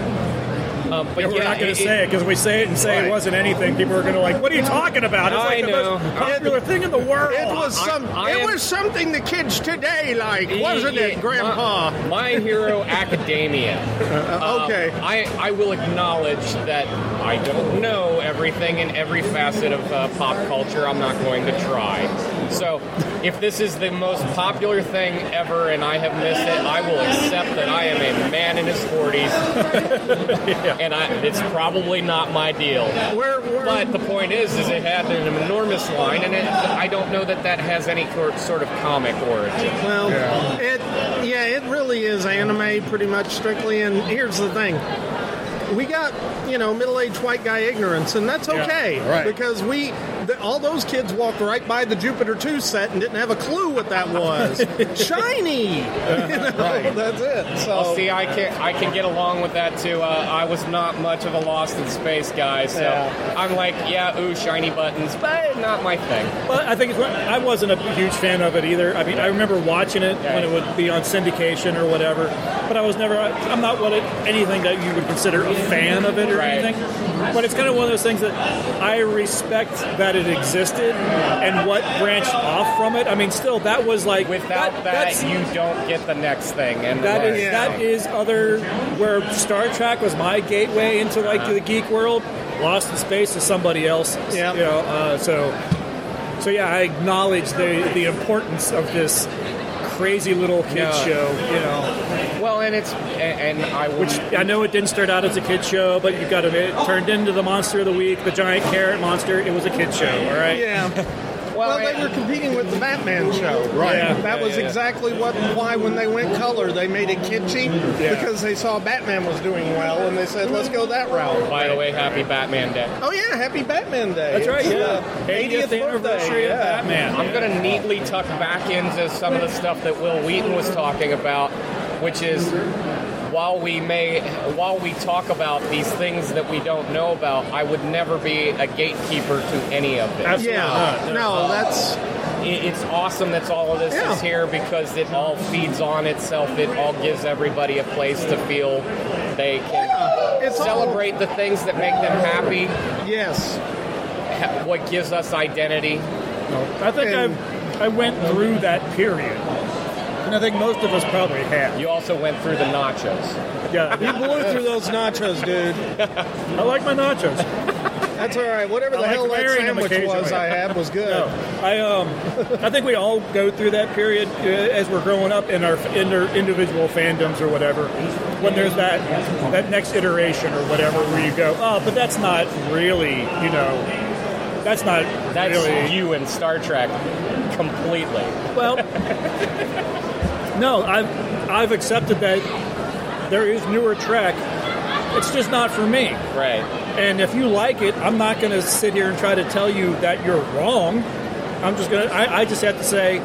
um, but Yeah, we're yeah, not going to say it because we say it and say Right. it wasn't anything. People are going to like, "What are you talking about?" It's I like the know. most popular thing in the world. It was I- some. I it am- was something the kids today like, wasn't Yeah, it, Grandpa? My, My Hero Academia. Uh, okay. Um, I, I will acknowledge that I don't know everything in every facet of uh, pop culture. I'm not going to try. So, if this is the most popular thing ever and I have missed it, I will accept that I am a man in his 40s, and I, it's probably not my deal. Where, where, But the point is, is it had an enormous line, and it, I don't know that that has any cor- sort of comic origin. Well, it yeah, it really is anime pretty much strictly. And here's the thing. We got, you know, middle-aged white guy ignorance, and that's okay right. because we, the, all those kids walked right by the Jupiter 2 set and didn't have a clue what that was. Shiny, you know, that's it. So Well, see, I can I can get along with that too. Uh, I was not much of a Lost in Space guy, so Yeah. I'm like, yeah, ooh, shiny buttons, but not my thing. Well, I think it's, I wasn't a huge fan of it either. I mean, I remember watching it when it would be on syndication or whatever, but I was never. I'm not what it, anything that you would consider a fan of it or Right. anything. But it's kind of one of those things that I respect that it existed and what branched off from it. I mean, still, that was like Without that, that's- you don't get the next thing. And That like, is Yeah. that is other where Star Trek was my gateway into like the geek world. Lost in Space is somebody else's. Yeah. You know, uh, so so yeah, I acknowledge the the importance of this crazy little kid Yeah. show. You know, well, and it's and, and I which I know it didn't start out as a kid show, but you got to it turned into the monster of the week, the giant carrot monster. It was a kid show. All right. yeah. well, Well, they were competing with the Batman show, Right. Yeah. That was Yeah, yeah. exactly what why when they went color they made it kitschy because they saw Batman was doing well and they said let's go that route. By the way, happy Batman Day. Oh yeah, happy Batman Day! That's right. It's, Yeah. uh, 80th 80th anniversary birthday, of yeah. Batman. I'm going to neatly tuck back into some of the stuff that Wil Wheaton was talking about, which is while we may while we talk about these things that we don't know about, I would never be a gatekeeper to any of this. Absolutely Yeah, not. no, uh, that's It's awesome that all of this Yeah. is here because it all feeds on itself. It all gives everybody a place to feel they can it's all- celebrate the things that make them happy, yes. what gives us identity. I think And- I I went through that period, and I think most of us probably have. You also went through the nachos. Yeah. You blew through those nachos, dude. I like my nachos. That's all right. Whatever the I like hell that sandwich was. I had was good. No, I um, I think we all go through that period uh, as we're growing up in our in our individual fandoms or whatever. When there's that that next iteration or whatever, where you go, oh, but that's not really, you know, that's not That's really. you in Star Trek completely. Well, no, I've I've accepted that there is newer Trek. It's just not for me. Right. And if you like it, I'm not going to sit here and try to tell you that you're wrong. I'm just going to, I I just have to say,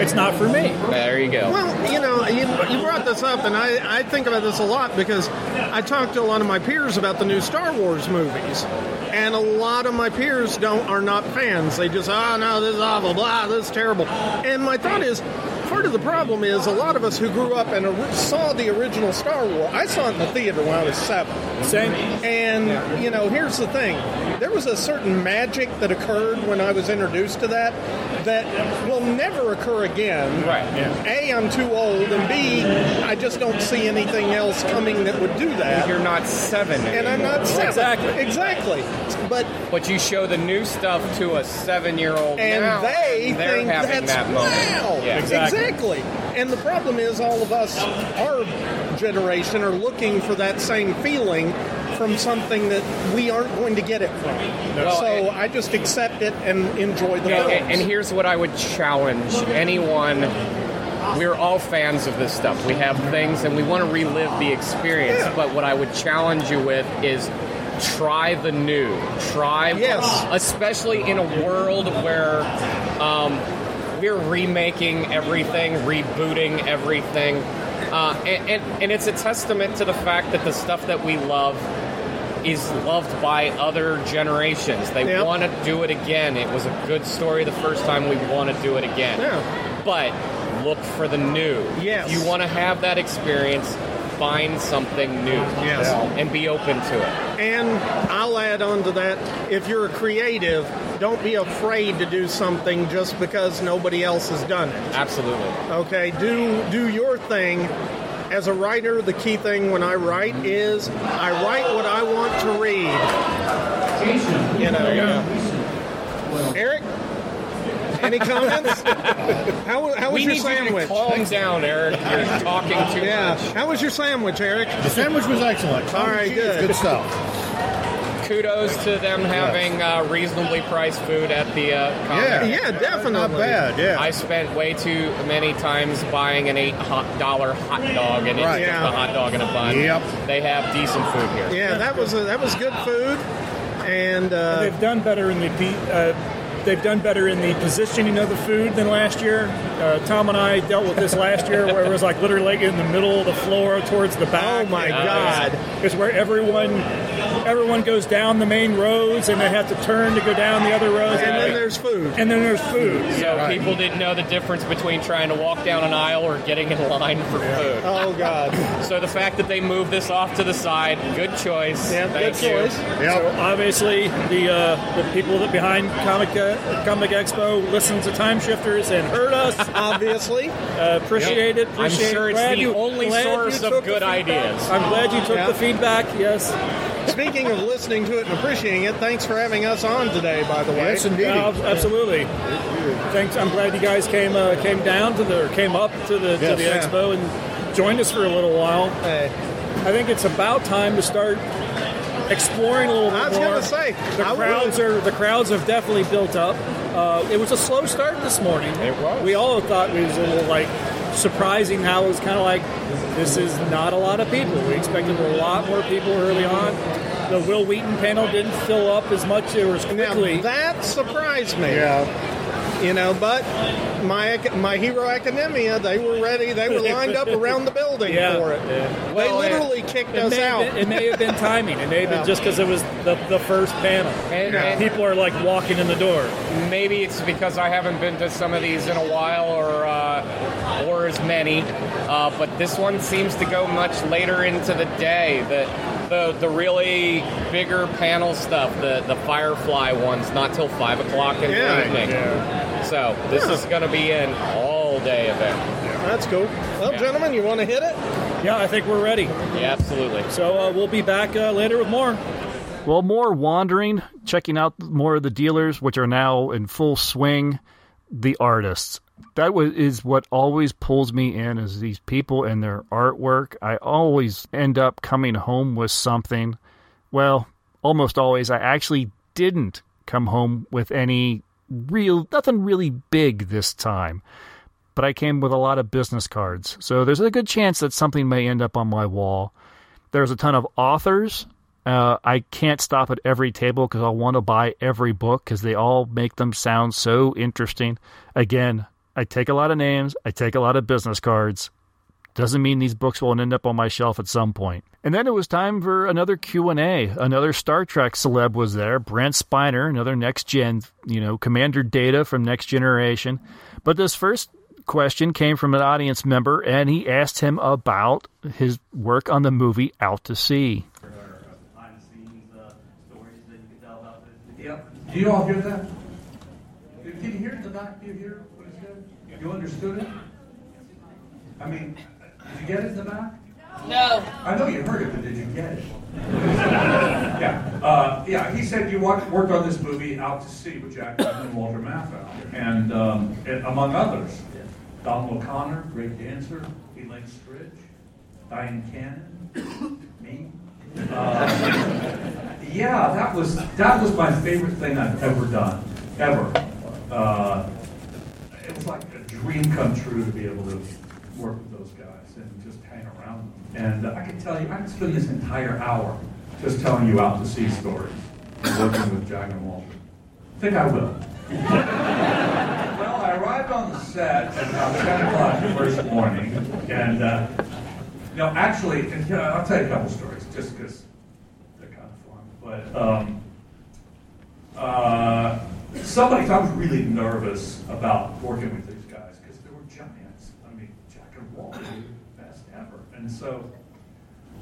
it's not for me. There you go. Well, you know, you, you brought this up, and I, I think about this a lot because I talked to a lot of my peers about the new Star Wars movies, and a lot of my peers don't are not fans. They just, oh no, this is awful, blah, this is terrible. And my thought is, part of the problem is a lot of us who grew up and saw the original Star Wars. I saw it in the theater when I was seven. Same. And, you know, here's the thing there was a certain magic that occurred when I was introduced to that that will never occur again. Right. A, I'm too old, and B, I just don't see anything else coming that would do that. You're not seven and I'm anymore. not seven. Exactly. Exactly. But But you show the new stuff to a seven-year-old and now, they and they're think that's that moment. wow. Yeah. Exactly. Exactly. And the problem is, all of us, our generation, are looking for that same feeling from something that we aren't going to get it from. Well, so I just accept it and enjoy the Yeah, and, and here's what I would challenge anyone. We're all fans of this stuff. We have things and we want to relive the experience. Yeah. But what I would challenge you with is try the new. Try, Yes. especially in a world where um, we're remaking everything, rebooting everything. Uh, and, and, and it's a testament to the fact that the stuff that we love is loved by other generations. They Yep. want to do it again. It was a good story the first time. We want to do it again. Yeah. But look for the new. Yes. If you want to have that experience, find something new. Yes. And be open to it. And I'll add on to that if you're a creative, don't be afraid to do something just because nobody else has done it. Absolutely. Okay, do do your thing. As a writer, the key thing when I write is I write what I want to read. You know. Eric, any comments? How, how was we your need you sandwich? to calm down, Eric. You're talking too Yeah. much. How was your sandwich, Eric? The sandwich was excellent. All right, good. Good stuff. Kudos to them having uh, reasonably priced food at the uh, comic. Yeah. Yeah, definitely. Not bad, yeah. I spent way too many times buying an eight hot dollar hot dog, and it's Right. just Yeah. a hot dog and a bun. Yep. They have decent food here. Yeah, that was a, that was good food, and uh, They've done better in the pe- uh, they've done better in the positioning of the food than last year. Uh, Tom and I dealt with this last year, where it was like literally in the middle of the floor towards the back. Oh, my God. It's where everyone everyone goes down the main roads and they have to turn to go down the other roads. and then there's food. and then there's food. So people didn't know the difference between trying to walk down an aisle or getting in line for food. Oh God! So the fact that they moved this off to the side, good choice. Yeah, Thank good you. choice. So obviously, the uh, the people that behind Comic uh, Comic Expo listened to Time Shifters and heard us. Obviously, Uh, appreciate it. I'm sure it. it's Glad the you- only source of good ideas. I'm glad you took Yeah. the feedback. Yes. Speaking of listening to it and appreciating it, thanks for having us on today. By the way, Yes, indeed. Uh, absolutely. Thanks. I'm glad you guys came uh, came down to the or came up to the to the Yeah. expo and joined us for a little while. Hey, I think it's about time to start exploring a little bit I was gonna say, the I crowds would- are the crowds have definitely built up. Uh, it was a slow start this morning. It was. We all thought it was a little like surprising how it was kind of like this is not a lot of people. We expected a lot more people early on. The Wil Wheaton panel didn't fill up as much or as now quickly. that surprised me. Yeah. You know, but my my Hero Academia, they were ready. They were lined up around the building Yeah. for it. They Well, literally kicked it, us out. been, it may have been timing. It may have been Yeah. just because it was the, the first panel. And- and- People are like walking in the door. Maybe it's because I haven't been to some of these in a while, or uh, or as many. Uh, but this one seems to go much later into the day. The the the really bigger panel stuff, the the Firefly ones, not till five o'clock in Yeah. the evening. Yeah. So this Yeah. is going to be an all day event. That's cool. Well, Yeah. gentlemen, you want to hit it? Yeah, I think we're ready. Yeah, absolutely. So uh, we'll be back uh, later with more. Well, more wandering, checking out more of the dealers, which are now in full swing. The artists. That was, is what always pulls me in is these people and their artwork. I always end up coming home with something. Well, almost always, I actually didn't come home with any real, nothing really big this time. But I came with a lot of business cards. So there's a good chance that something may end up on my wall. There's a ton of authors. Uh, I can't stop at every table because I want to buy every book because they all make them sound so interesting. Again, I take a lot of names, I take a lot of business cards. Doesn't mean these books won't end up on my shelf at some point. And then it was time for another Q&A. Another Star Trek celeb was there, Brent Spiner, another next gen, you know, Commander Data from Next Generation. But this first question came from an audience member and he asked him about his work on the movie Out to Sea. Uh, yep. Do you all hear that? Can you hear it in the back? Do you hear what he said? You understood it? I mean, did you get it in the back? No. I know you heard it, but did you get it? yeah. Uh, yeah, he said you worked, worked on this movie Out to Sea with Jack Lemmon and Walter Matthau, and, um, and among others. Donald O'Connor, great dancer, Elaine Stritch, Dyan Cannon, me. Uh, yeah, that was that was my favorite thing I've ever done, ever. Uh, it was like dream come true to be able to work with those guys and just hang around them. And I can tell you, I could spend this entire hour just telling you out to sea stories and working with Jack and Walter. I think I will. well, I arrived on the set at about 10 o'clock the first morning, and uh, no, actually, and, you know, I'll tell you a couple stories just because they're kind of fun. But um, uh, somebody, I was really nervous about working with these guys because they were giants. I mean, Jack and Walter were the best ever. And so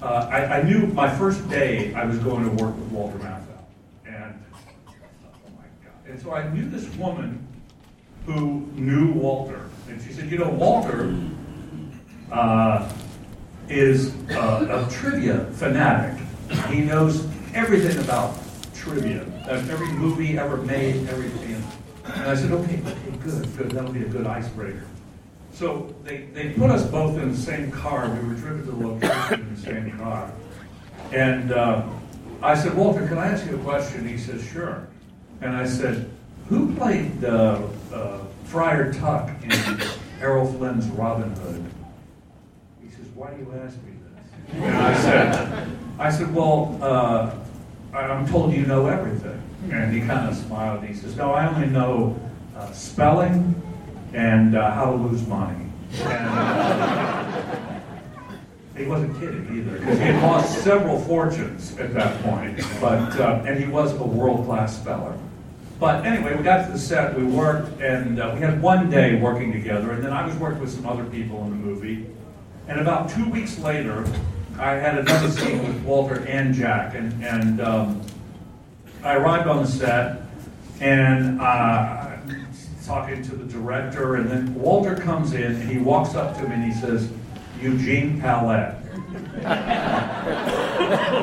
uh, I, I knew my first day I was going to work with Walter Matthau. And oh my God. And so I knew this woman who knew Walter. And she said, You know, Walter uh, is a, a trivia fanatic. He knows everything about trivia, every movie ever made, everything. And I said, okay, okay, good, good. That'll be a good icebreaker. So they, they put us both in the same car. We were driven to the location in the same car. And uh, I said, Walter, can I ask you a question? He said, sure. And I said, who played uh, uh, Friar Tuck in Errol Flynn's Robin Hood? He says, why do you ask me this? And I said, I said, well, uh, I'm told you know everything. And he kind of smiled. And he says, no, I only know uh, spelling and uh, how to lose money. And, he wasn't kidding either, because he had lost several fortunes at that point. But uh, and he was a world-class speller. But anyway, we got to the set, we worked, and uh, we had one day working together, and then I was working with some other people in the movie. And about two weeks later, I had another scene with Walter and Jack, and, and um, I arrived on the set, and uh, talking to the director, and then Walter comes in, and he walks up to me and he says, Eugene Pallette.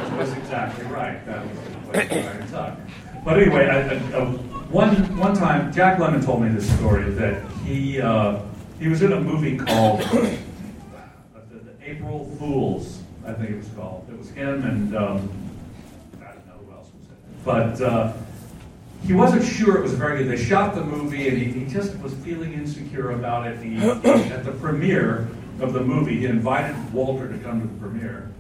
Which was exactly right. That was I. But anyway, I, I, uh, one one time, Jack Lemmon told me this story that he uh, he was in a movie called uh, the, the April Fools, I think it was called. It was him and um, I don't know who else was in it, but. Uh, he wasn't sure it was very good. They shot the movie, and he, he just was feeling insecure about it. He, at the premiere of the movie, he invited Walter to come to the premiere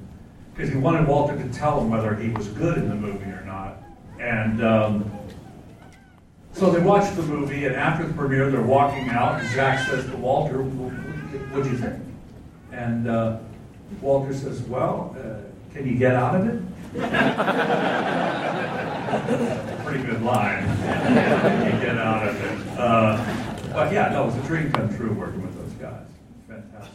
because he wanted Walter to tell him whether he was good in the movie or not. And um, so they watched the movie, and after the premiere, they're walking out, and Jack says to Walter, "What'd you think?" And uh, Walter says, "Well, uh, can you get out of it?" Pretty good line. you get out of it. Uh, but yeah, no, it was a dream come true working with those guys. Fantastic.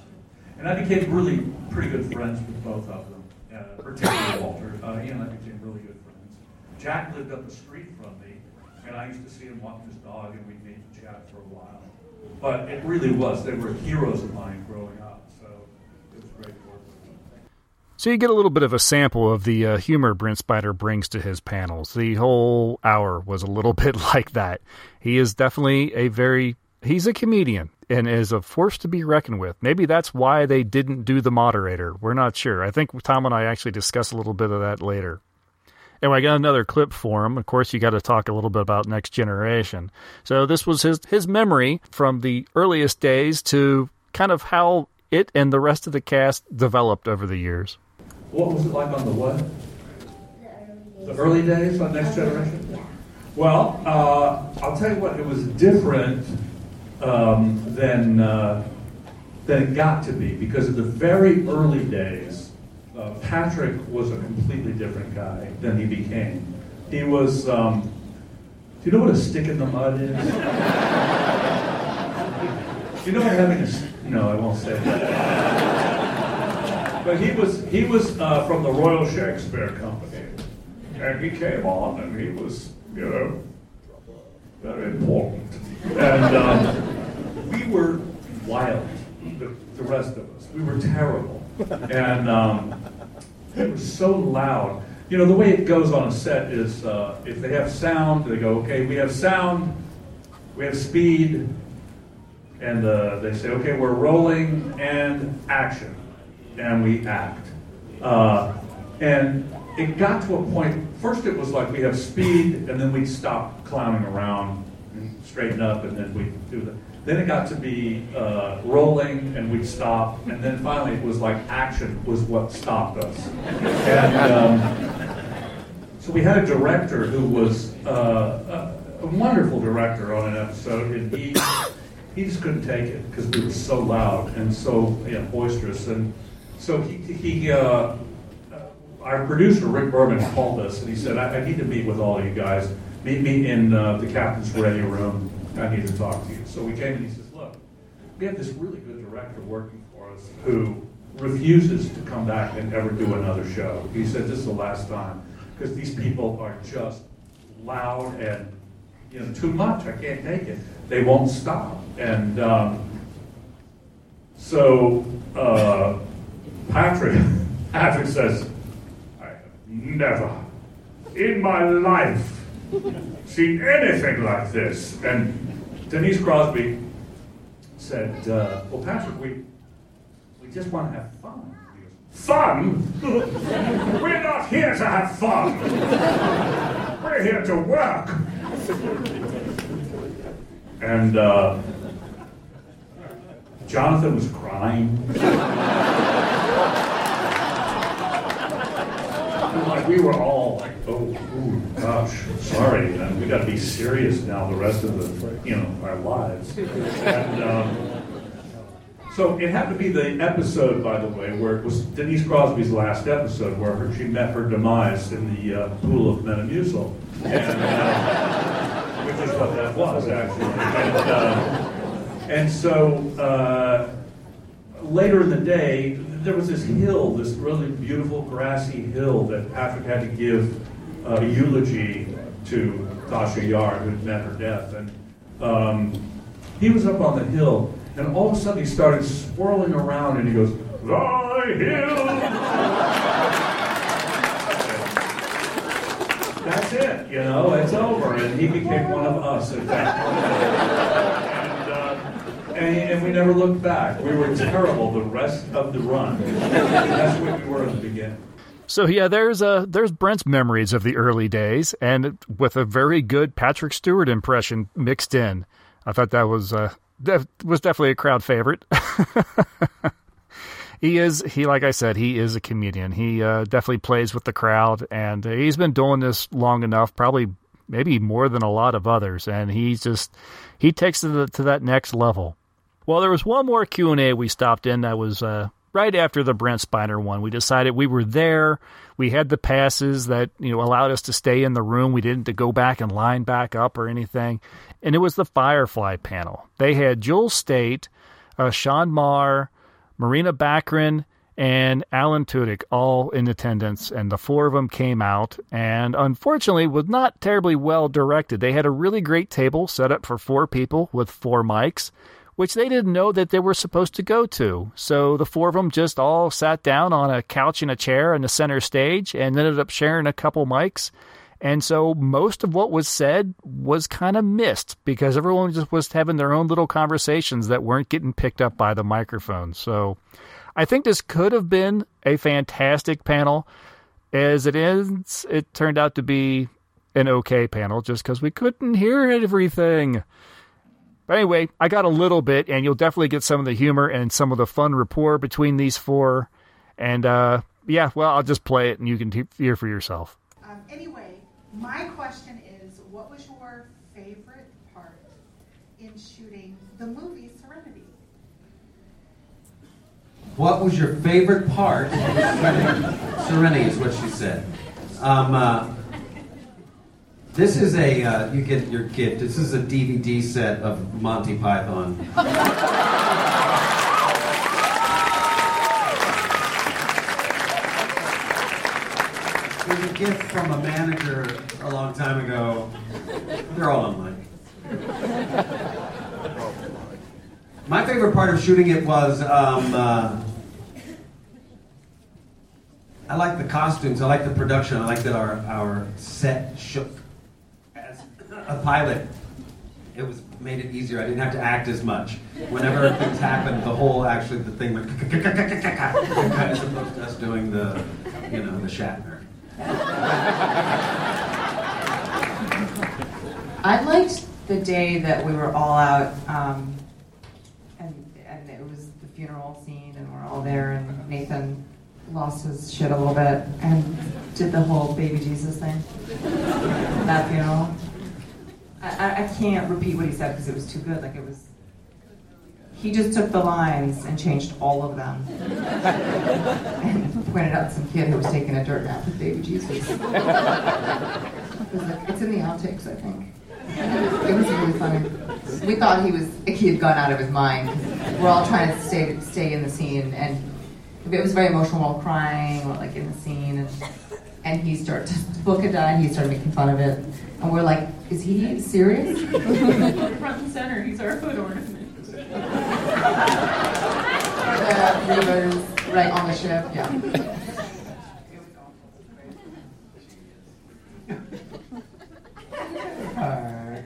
And I became really pretty good friends with both of them, uh, particularly Walter. Uh, he and I became really good friends. Jack lived up the street from me, and I used to see him walking his dog, and we'd meet and chat for a while. But it really was, they were heroes of mine growing up, so it was great to work with them. So you get a little bit of a sample of the uh, humor Brent Spiner brings to his panels. The whole hour was a little bit like that. He is definitely a very he's a comedian and is a force to be reckoned with. Maybe that's why they didn't do the moderator. We're not sure. I think Tom and I actually discuss a little bit of that later. Anyway, I got another clip for him. Of course, you got to talk a little bit about Next Generation. So this was his his memory from the earliest days to kind of how it and the rest of the cast developed over the years. What was it like on the what? The early days on Next Generation? Yeah. Well, uh, I'll tell you what, it was different um, than uh, than it got to be because in the very early days, uh, Patrick was a completely different guy than he became. He was. Um, do you know what a stick in the mud is? do you know what having a no? I won't say that. But he was he was uh, from the Royal Shakespeare Company, and he came on and he was you know very important, and um, we were wild. The, the rest of us, we were terrible, and um, it was so loud. You know, the way it goes on a set is uh, if they have sound, they go, okay, we have sound, we have speed, and uh, they say, okay, we're rolling and action, and we act. Uh, and it got to a point, first it was like we have speed, and then we'd stop clowning around and straighten up, and then we'd do that. Then it got to be uh, rolling, and we'd stop, and then finally it was like action was what stopped us. And um, so we had a director who was uh, a, a wonderful director on an episode, and he he just couldn't take it because we were so loud and so boisterous, and so he he. Uh, our producer Rick Berman called us and he said, "I, I need to meet with all you guys. Meet me in uh, the captain's ready room. I need to talk to you." So we came and he says, "Look, we have this really good director working for us who refuses to come back and ever do another show. He said, This is the last time because these people are just loud and you know too much. I can't take it. They won't stop. And um, so uh, Patrick, Patrick says, I have never in my life seen anything like this. And Denise Crosby said, uh, Well, Patrick, we, we just want to have fun. Fun? We're not here to have fun. We're here to work. And uh, Jonathan was crying. We were all like, oh, ooh, gosh, sorry, and we got to be serious now the rest of the, you know, our lives. And um, so it happened to be the episode, by the way, where it was Denise Crosby's last episode, where her, she met her demise in the uh, pool of Metamucil, and, uh, which is what that was actually. And, uh, and so uh, later in the day, there was this hill, this really beautiful grassy hill that Patrick had to give uh, a eulogy to Tasha Yar, who had met her death. And um, he was up on the hill, and all of a sudden he started swirling around, and he goes, "Thy hill." That's it, you know, it's over, and he became one of us at that point. And, and, we never looked back. We were terrible the rest of the run. That's what we were at the beginning. So yeah, there's uh there's Brent's memories of the early days, and with a very good Patrick Stewart impression mixed in. I thought that was uh def- was definitely a crowd favorite. he is he like I said he is a comedian. He uh, definitely plays with the crowd, and he's been doing this long enough, probably maybe more than a lot of others, and he's just he takes it to that next level. Well, there was one more Q and A we stopped in that was uh, right after the Brent Spiner one. We decided we were there. We had the passes that you know allowed us to stay in the room. We didn't to go back and line back up or anything. And it was the Firefly panel. They had Jewel Staite, uh, Sean Maher, Morena Baccarin, and Alan Tudyk all in attendance, and the four of them came out, and unfortunately was not terribly well directed. They had a really great table set up for four people with four mics, which they didn't know that they were supposed to go to. So the four of them just all sat down on a couch and a chair in the center stage, and ended up sharing a couple mics. And so most of what was said was kind of missed because everyone just was having their own little conversations that weren't getting picked up by the microphone. So I think this could have been a fantastic panel. As it is, it turned out to be an okay panel just because we couldn't hear everything. But anyway, I got a little bit, and you'll definitely get some of the humor and some of the fun rapport between these four. And uh, yeah, well, I'll just play it and you can t- hear for yourself. Um, anyway, my question is what was your favorite part in shooting the movie Serenity. What was your favorite part? Serenity is what she said. Um, uh, this is a, uh, you get your gift. This is a DVD set of Monty Python. It was a gift from a manager a long time ago. They're all online. My favorite part of shooting it was um, uh, I like the costumes. I like the production. I like that our, our set shook a pilot. It was made it easier. I didn't have to act as much. Whenever things happened, the whole actually the thing went as opposed to us doing the you know the Shatner. I liked the day that we were all out, um, and and it was the funeral scene, and we're all there, and Nathan lost his shit a little bit and did the whole baby Jesus thing. that funeral. I, I, can't repeat what he said because it was too good. Like it was. He just took the lines and changed all of them. and pointed out some kid who was taking a dirt nap with baby Jesus. It like- it's in the outtakes, I think. It was really funny. We thought he was he had gone out of his mind. We're all trying to stay stay in the scene, and it was very emotional. We're all crying, like in the scene, and and he started the book had died. He started making fun of it, and we're like, is he serious? Front and center, he's our hood ornament. Uh, rivers right on the ship. Yeah. Uh,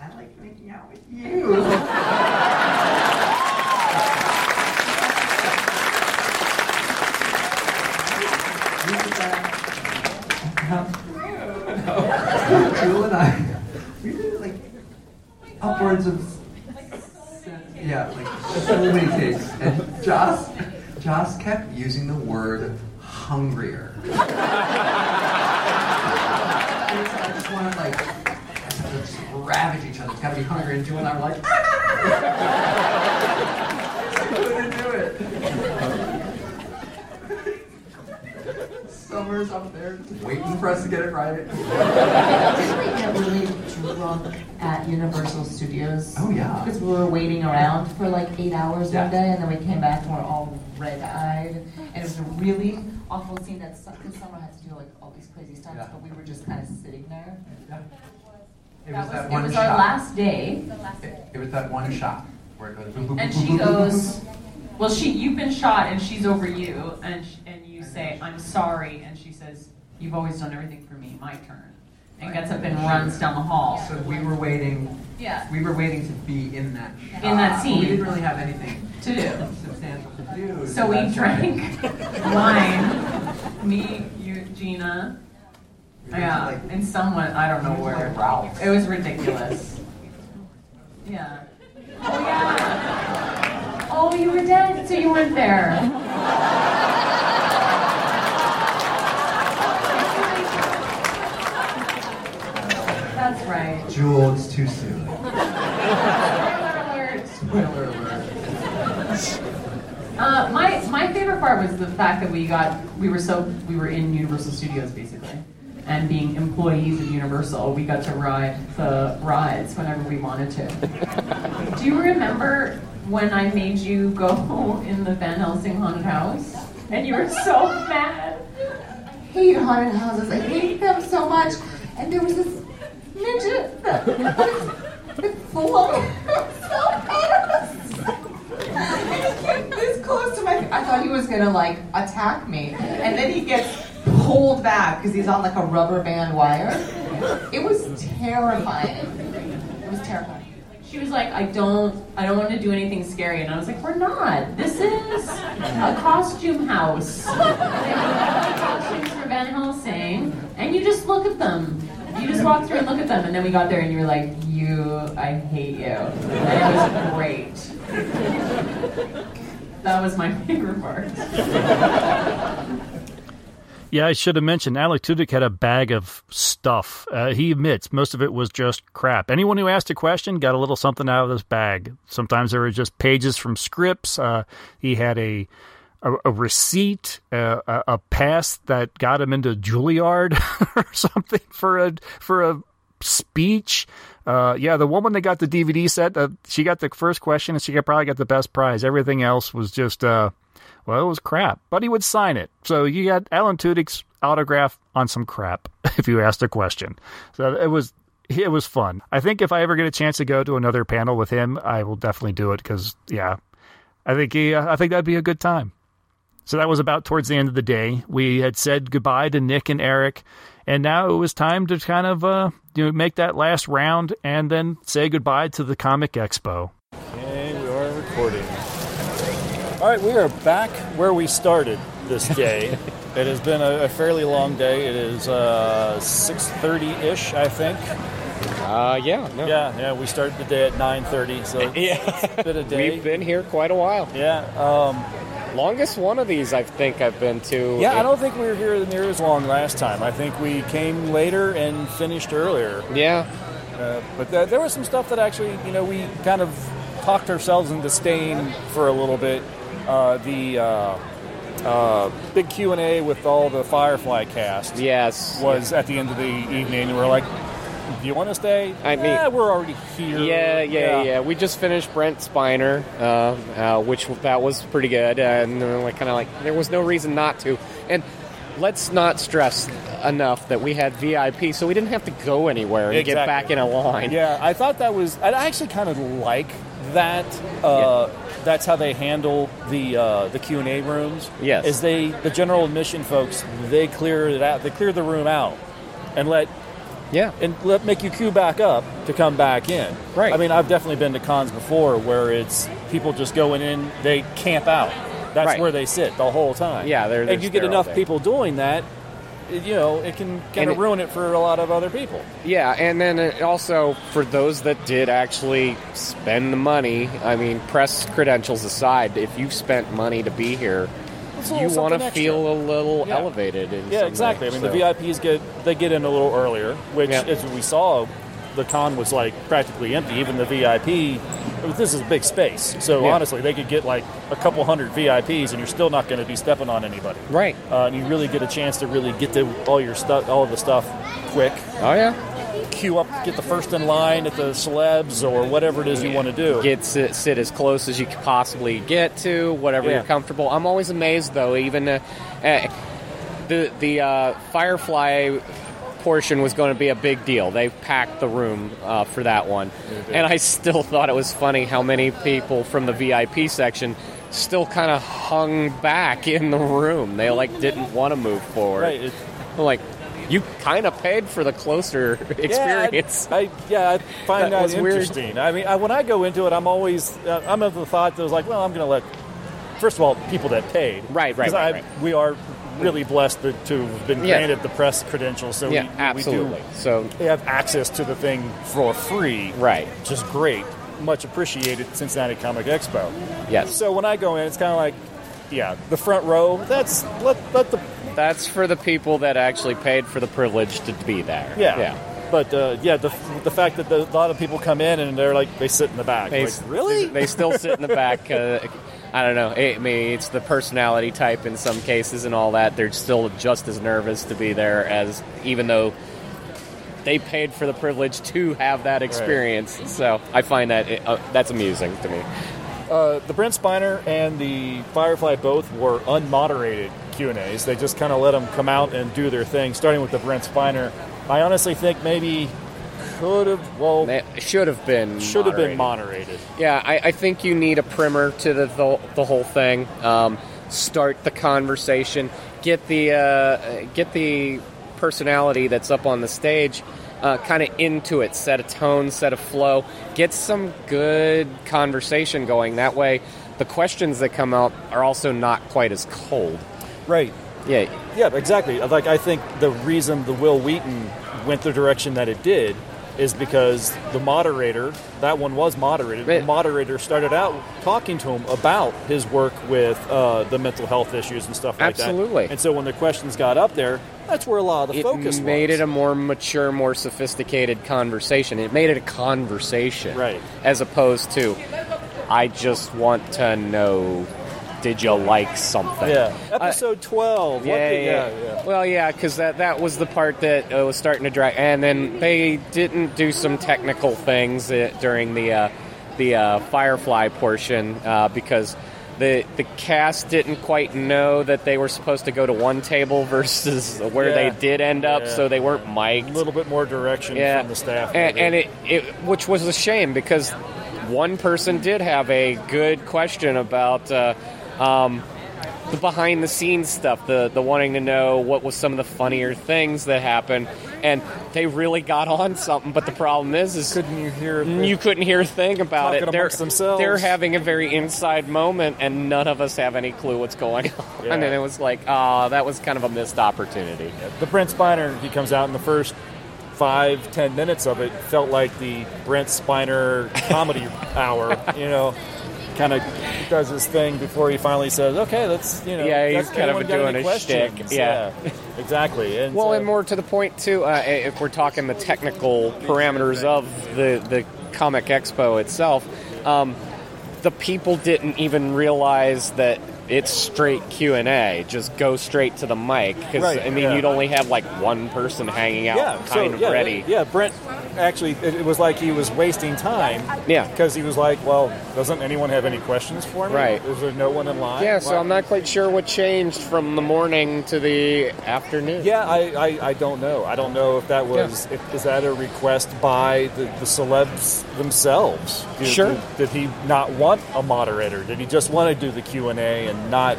I like making out with you. Jewel and I, we did like upwards of yeah, like so many takes, and Joss, Joss kept using the word hungrier. I just want to like just ravage each other. It's gotta be hungry, and Jewel and I were like, I couldn't do it. Summer's up there waiting for us to get it right. Didn't we get really drunk at Universal Studios? Oh, yeah. Because we were waiting around for like eight hours Yeah. one day, and then we came back and we're all red-eyed, and it was a really awful scene that because Summer had to do like all these crazy stunts, Yeah. but we were just kind of sitting there. Yeah. It That was was, that it one was shot. our last day, It was that one shot where it goes. boop, boop, and boop, she goes, "Well, she, you've been shot, and she's over you." And sh- and you say, "I'm sorry," and she says, "You've always done everything for me. My turn." And gets up and runs down the hall. So we were waiting. Yeah. We were waiting to be in that. Shot. In that but scene. We didn't really have anything To do. substantial to do. So we drank wine. Me, you, Gina. Yeah, and someone I don't know where. It was ridiculous. Yeah. Oh yeah. Oh, you were dead, so you weren't there. That's right. Jewel, it's too soon. Spoiler alert. Spoiler alert. Uh, my my favorite part was the fact that we got we were so we were in Universal Studios basically, and being employees of Universal, we got to ride the rides whenever we wanted to. Do you remember when I made you go in the Van Helsing haunted house, and you were so mad? I hate haunted houses. I hate them so much. And there was this himself at he came this close to my. I thought he was gonna like attack me, and then he gets pulled back because he's on like a rubber band wire. It was terrifying. It was terrifying. She was like, I don't, I don't want to do anything scary, and I was like, we're not. This is a costume house. Costumes for Van Helsing, and you just look at them. You just walk through and look at them, and then we got there, and you were like, you, I hate you, and it was great. That was my favorite part. Yeah, I should have mentioned Alan Tudyk had a bag of stuff. Uh, he admits most of it was just crap. Anyone who asked a question got a little something out of this bag. Sometimes there were just pages from scripts. Uh, he had a a, a receipt, a, a pass that got him into Juilliard or something for a for a speech. Uh, yeah, the woman that got the DVD set, uh, she got the first question and she probably got the best prize. Everything else was just, uh, well, it was crap, but he would sign it. So you got Alan Tudyk's autograph on some crap if you asked a question. So it was it was fun. I think if I ever get a chance to go to another panel with him, I will definitely do it because yeah, I think he, uh, I think that'd be a good time. So that was about towards the end of the day. We had said goodbye to Nick and Eric, and now it was time to kind of uh, you know make that last round and then say goodbye to the Comic Expo. Okay, we are recording. All right, we are back where we started this day. it has been a, a fairly long day. It is uh, six thirty ish, I think. Uh, yeah, no. yeah, yeah. We started the day at nine thirty, so Yeah. been a day. We've been here quite a while. Yeah. Um, Longest one of these I think I've been to. yeah, I don't think we were here near as long last time. I think we came later and finished earlier. Yeah. Uh, but there, there was some stuff that actually, you know, we kind of talked ourselves into staying for a little bit. Uh, the uh, uh, big Q and A with all the Firefly cast. Yes. was at the end of the evening, and we are like, "Do you want to stay?" I mean- yeah, we're already here. Yeah, yeah, yeah, We just finished Brent Spiner, uh, uh, which that was pretty good, and like kind of like there was no reason not to. And let's not stress enough that we had VIP, so we didn't have to go anywhere and get back in a line. Yeah, I thought that was. I actually kind of like that. Uh, That's how they handle the uh, the Q and A rooms. Yes. is they the general admission folks they clear it out. They clear the room out and let yeah and let make you queue back up to come back in. Right. I mean, I've definitely been to cons before where it's people just going in, they camp out. That's Right. where they sit the whole time. Yeah, they're- and they're you get enough people doing that, you know, it can kind And of ruin it for a lot of other people. Yeah, and then also for those that did actually spend the money, I mean, press credentials aside, if you've spent money to be here, It's a you want to feel a little Yeah. elevated. In Yeah, some exactly. way, I mean, so- the VIPs get they get in a little earlier, which, Yeah. as we saw, the con was like practically empty. Even the VIP, this is a big space, so Yeah. honestly, they could get like a couple hundred VIPs, and you're still not going to be stepping on anybody. Right. Uh, and you really get a chance to really get to all your stuff, all of the stuff, quick. Oh yeah. Queue up, get the first in line at the celebs or whatever it is you want to do. Get sit, sit as close as you could possibly get to, whatever Yeah. you're comfortable. I'm always amazed though, even uh, uh, the the uh, Firefly portion was going to be a big deal. They packed the room uh, for that one, and I still thought it was funny how many people from the VIP section still kind of hung back in the room. They like didn't want to move forward. Right, like. You kind of paid for the closer experience. Yeah, I, I, yeah, I find That that, was weird. interesting. I mean, I, when I go into it, I'm always uh, I'm of the thought that was like, well, I'm going to let first of all people that paid, Right, right, right, I- right. We are really blessed to, to have been Yeah. granted the press credentials, so Yeah, we, absolutely. we do So have access to the thing for free, right? Which is great, much appreciated. Cincinnati Comic Expo. Yes. So when I go in, it's kind of like, yeah, the front row. That's let let the That's for the people that actually paid for the privilege to be there. Yeah. Yeah. But uh, yeah, the, the fact that the, a lot of people come in and they're like they sit in the back. They, like, really? They still sit in the back. Uh, I don't know. I mean, it's the personality type in some cases and all that. They're still just as nervous to be there as even though they paid for the privilege to have that experience. So I find that uh, that's amusing to me. Uh, the Brent Spiner and the Firefly both were unmoderated Q and A's. They just kind of let them come out and do their thing. Starting with the Brent Spiner, I honestly think maybe could have well should have been should have been moderated. moderated. Yeah, I, I think you need a primer to the the, the whole thing. Um, start the conversation. Get the uh, get the personality that's up on the stage uh, kind of into it. Set a tone, set a flow. Get some good conversation going. That way, the questions that come out are also not quite as cold. Right. Yeah. Yeah, exactly. Like I think the reason the Wil Wheaton went the direction that it did is because the moderator, that one was moderated. The moderator started out talking to him about his work with uh, the mental health issues and stuff like Absolutely. that. Absolutely. And so when the questions got up there, that's where a lot of the it focus made was. it a more mature, more sophisticated conversation. It made it a conversation, Right. As opposed to, I just want to know, did you like something? Yeah, Uh, episode twelve. yeah, what the- yeah, yeah, Well, yeah, because that that was the part that uh, was starting to drag, and then they didn't do some technical things uh, during the uh, the uh, Firefly portion uh, because. The, the cast didn't quite know that they were supposed to go to one table versus where Yeah. they did end up, Yeah. so they weren't mic'd. A little bit more direction Yeah. from the staff. and, and it, it which was a shame because one person did have a good question about uh, um, the behind the scenes stuff, the the wanting to know what was some of the funnier things that happened, and they really got on something. But the problem is, is couldn't you hear you couldn't hear a thing about it. They're, themselves. they're having a very inside moment, and none of us have any clue what's going on. Yeah. And it was like, ah, that was kind of a missed opportunity. the Brent Spiner, he comes out in the first five, ten minutes of it, felt like the Brent Spiner comedy hour, you know, kind of does his thing before he finally says, okay, let's, you know, Yeah, he's kind of doing a shtick, questions? yeah. exactly. And well, so- and more to the point too, uh, if we're talking the technical parameters of the the comic expo itself, um, the people didn't even realize that it's straight Q and A. Just go straight to the mic because Right, I mean yeah. you'd only have like one person hanging out, yeah, kind so, of yeah, ready. Yeah, Brent actually, it, was like he was wasting time. Yeah. Because he was like, well, doesn't anyone have any questions for me? Right. Is there no one in line? Yeah, so Why- I'm not quite sure what changed from the morning to the afternoon. Yeah, I, I, I don't know. I don't know if that was if, is that a request by the, the celebs themselves. Did, Sure. Did, did he not want a moderator? Did he just want to do the Q and A and not?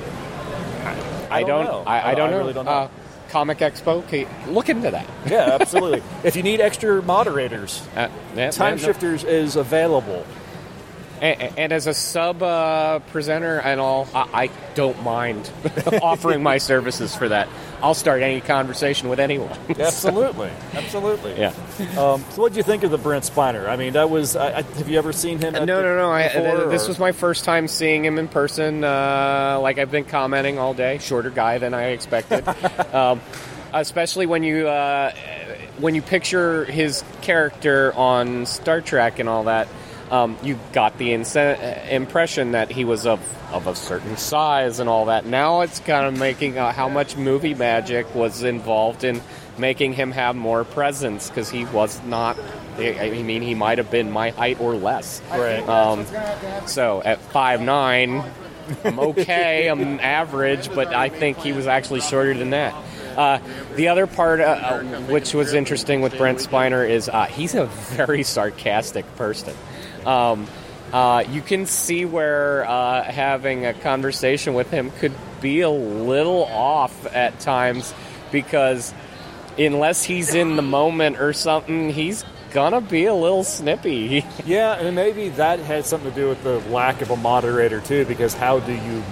I, I don't. know. I, I don't know. really don't know. Uh, Comic Expo, okay, look into that. yeah, absolutely. if you need extra moderators, Uh, yeah, Time Shifters is available. And, and as a sub uh, presenter and all, I, I don't mind offering my services for that. I'll start any conversation with anyone. Absolutely, absolutely. Yeah. Um, so, what do you think of the Brent Spiner? I mean, that was. I, I, have you ever seen him? At no, the- no, no. I, before, th- this was my first time seeing him in person. Uh, like I've been commenting all day. Shorter guy than I expected. um, especially when you uh, when you picture his character on Star Trek and all that. Um, you got the inse- impression that he was of of a certain size and all that. Now it's kind of making uh, how much movie magic was involved in making him have more presence because he was not. I I mean, he might have been my height or less. Right. Um, so at five nine, I'm okay. I'm average, but I think he was actually shorter than that. Uh, the other part, uh, uh, which was interesting with Brent Spiner, is uh, he's a very sarcastic person. Um, uh, you can see where uh, having a conversation with him could be a little off at times because unless he's in the moment or something, he's gonna be a little snippy. Yeah, and maybe that had something to do with the lack of a moderator too. Because how do you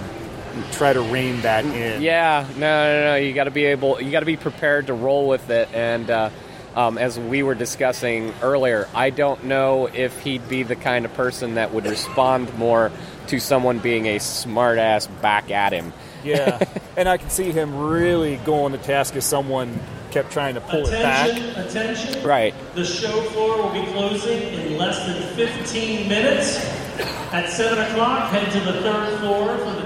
try to rein that in? Yeah, no, no, no. You got to be able. You got to be prepared to roll with it. And uh, um, as we were discussing earlier, I don't know if he'd be the kind of person that would respond more to someone being a smartass back at him. Yeah, and I can see him really going to task if someone kept trying to pull it back. Attention, attention. Right. The show floor will be closing in less than 15 minutes. At 7 o'clock, head to the third floor for the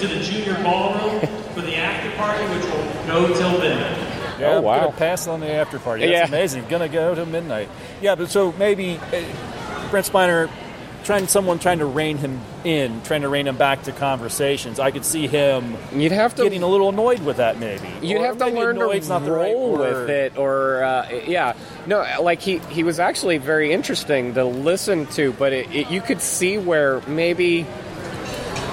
to the junior ballroom for the after party, which will go till midnight. Yeah, Oh, I'm wow. gonna pass on the after party. That's Yeah. amazing. Gonna go to midnight. Yeah, but so maybe uh, Brent Spiner trying someone trying to rein him in, trying to rein him back to conversations. I could see him. You'd have to getting a little annoyed with that. Maybe You'd Or have to learn to not the right roll with word. it, or uh, yeah, no, like he he was actually very interesting to listen to, but it, it, you could see where maybe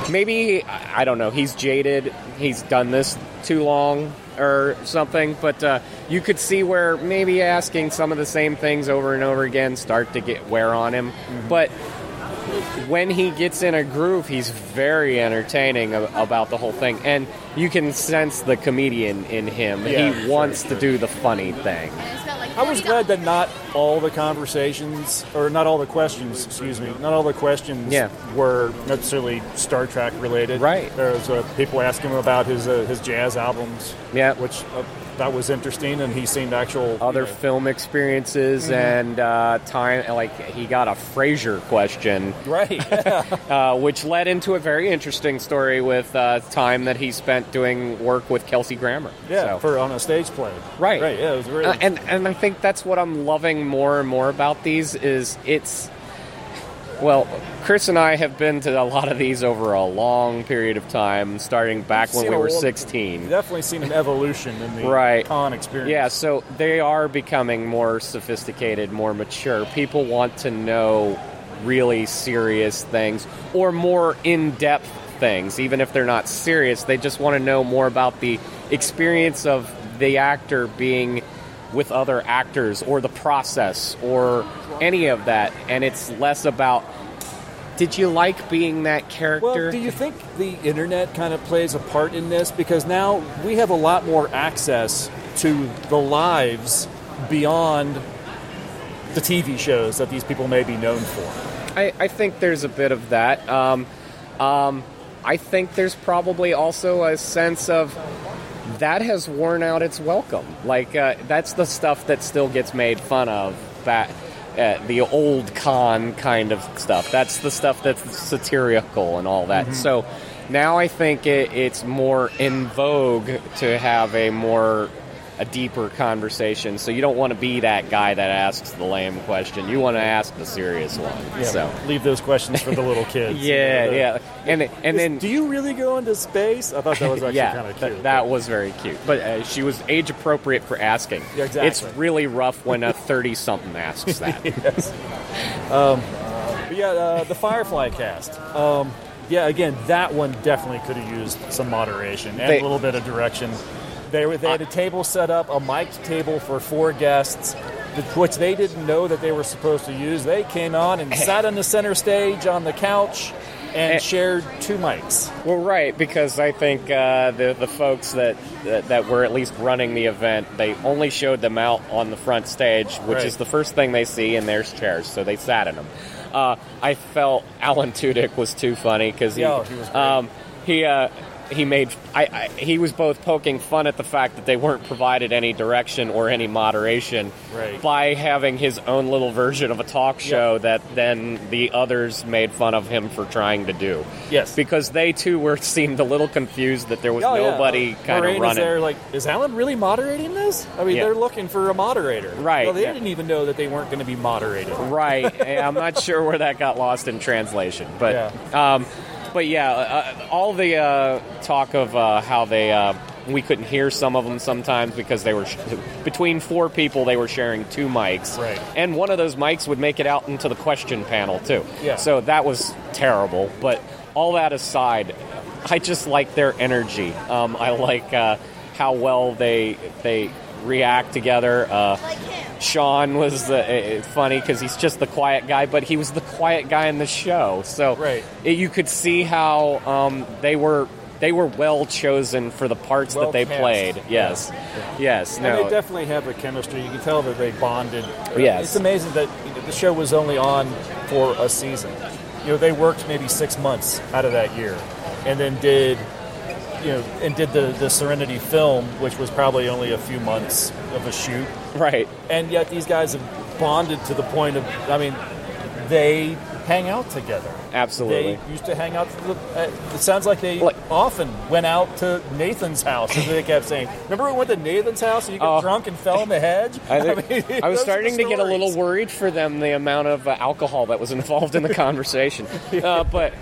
maybe I don't know, he's jaded, he's done this too long or something, but uh, you could see where maybe asking some of the same things over and over again start to get wear on him, Mm-hmm. but when he gets in a groove, he's very entertaining about the whole thing, and you can sense the comedian in him. Yeah, he sure, wants sure. to do the funny thing. And it's got like I was glad that not all the conversations, or not all the questions, excuse me, not all the questions Yeah. were necessarily Star Trek related. Right. There was uh, people asking him about his uh, his jazz albums. Yeah. Which uh, that was interesting, and he seemed actual other you know, film experiences Mhm. and uh, time. Like he got a Frasier question, right? uh, which led into a very interesting story with uh, time that he spent doing work with Kelsey Grammer. Yeah, So- for on a stage play. Right. Right. Yeah, it was really. And and I think that's what I'm loving more and more about these is it's well, Chris and I have been to a lot of these over a long period of time, starting back when we were lot- 16. definitely seen an evolution in the Right. con experience. Yeah, so they are becoming more sophisticated, more mature. People want to know really serious things or more in depth things. Even if they're not serious, they just want to know more about the experience of the actor being with other actors or the process or any of that. And it's less about did you like being that character? Well, do you think the internet kind of plays a part in this? Because now we have a lot more access to the lives beyond the TV shows that these people may be known for. I, I think there's a bit of that. Um, um, I think there's probably also a sense of that has worn out its welcome. Like uh, that's the stuff that still gets made fun of. That uh, the old con kind of stuff. That's the stuff that's satirical and all that. Mhm. So now I think it, it's more in vogue to have a more a deeper conversation. So you don't want to be that guy that asks the lame question. You want to ask the serious one. Yeah, So leave those questions for the little kids. yeah, You know, the- yeah, and and Is- then do you really go into space? I thought that was actually yeah, kind of cute. that was very cute. But uh, she was age appropriate for asking. Yeah, exactly. It's really rough when a thirty something asks that. yes. Um, but yeah, uh, the Firefly cast. Um, yeah, again, that one definitely could have used some moderation and They- a little bit of direction. They were they had a table set up, a mic'd table for four guests, which they didn't know that they were supposed to use. They came on and sat on the center stage on the couch and shared two mics. Well, right, because I think uh, the the folks that, that that were at least running the event, they only showed them out on the front stage, which Right. is the first thing they see, and there's chairs, so they sat in them. Uh, I felt Alan Tudyk was too funny because he Yeah, he was um, he uh, he made I, I he was both poking fun at the fact that they weren't provided any direction or any moderation Right. by having his own little version of a talk show that then the others made fun of him for trying to do. Yes, because they too were seemed a little confused that there was Oh, yeah. nobody kind Moraine of is running. there like, is Alan really moderating this? I mean, Yeah. they're looking for a moderator. Right, Well, they didn't even know that they weren't going to be moderated. Right. I'm not sure where that got lost in translation, but um, but yeah, uh, all the uh, talk of uh, how they uh, we couldn't hear some of them sometimes because they were sh- between four people they were sharing two mics, Right. And one of those mics would make it out into the question panel too. Yeah. So that was terrible. But all that aside, I just like their energy. Um, I like uh, how well they they react together. Uh, Sean was the, uh, funny because he's just the quiet guy, but he was the quiet guy in the show. So Right. it, you could see how um, they were they were well chosen for the parts Well that they cast. played. Yes, yes. And No, they definitely have a chemistry. You can tell that they bonded. Yes. It's amazing that you know, the show was only on for a season. You know, they worked maybe six months out of that year, and then did, you know, and did the the Serenity film, which was probably only a few months of a shoot. Right. And yet these guys have bonded to the point of, I mean, they hang out together. Absolutely. They used to hang out. To the, uh, it sounds like they often went out to Nathan's house. As they kept saying, "Remember we went to Nathan's house and you got drunk and fell in the hedge?" I, think, mean, I was starting to get a little worried for them the amount of uh, alcohol that was involved in the conversation. uh, but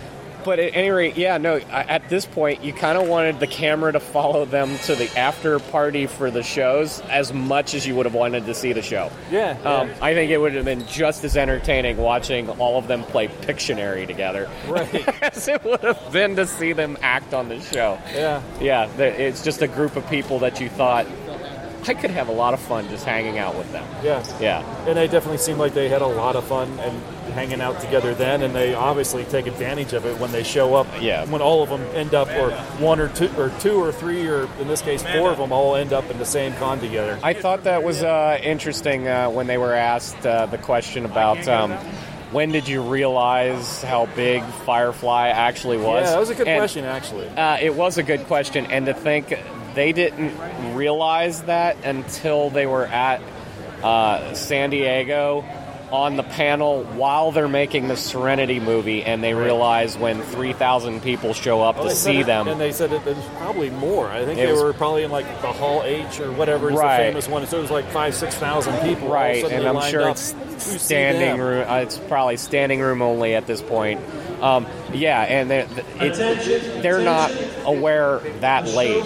but at any rate, yeah, no. At this point, you kind of wanted the camera to follow them to the after party for the shows as much as you would have wanted to see the show. Yeah, Um, yeah. I think it would have been just as entertaining watching all of them play Pictionary together Right. as it would have been to see them act on the show. Yeah. Yeah, it's just a group of people that you thought I could have a lot of fun just hanging out with them. Yeah. Yeah. And they definitely seemed like they had a lot of fun and hanging out together then, and they obviously take advantage of it when they show up. Yeah. When all of them end up, or one or two, or two or three, or in this case, four of them all end up in the same con together. I thought that was uh, interesting uh, when they were asked uh, the question about um, when did you realize how big Firefly actually was. Yeah, that was a good And, question, actually. Uh, it was a good question, and to think they didn't realize that until they were at uh, San Diego on the panel while they're making the Serenity movie, and they realize when 3,000 people show up Well, to see it- them. and they said it, it was probably more. I think It they was- were probably in like the Hall H or whatever is Right. the famous one. So it was like five, six thousand people. All of a Right, and I'm sure it's standing room. Uh, it's probably standing room only at this point. Um, yeah, and they're, it, they're not aware that late.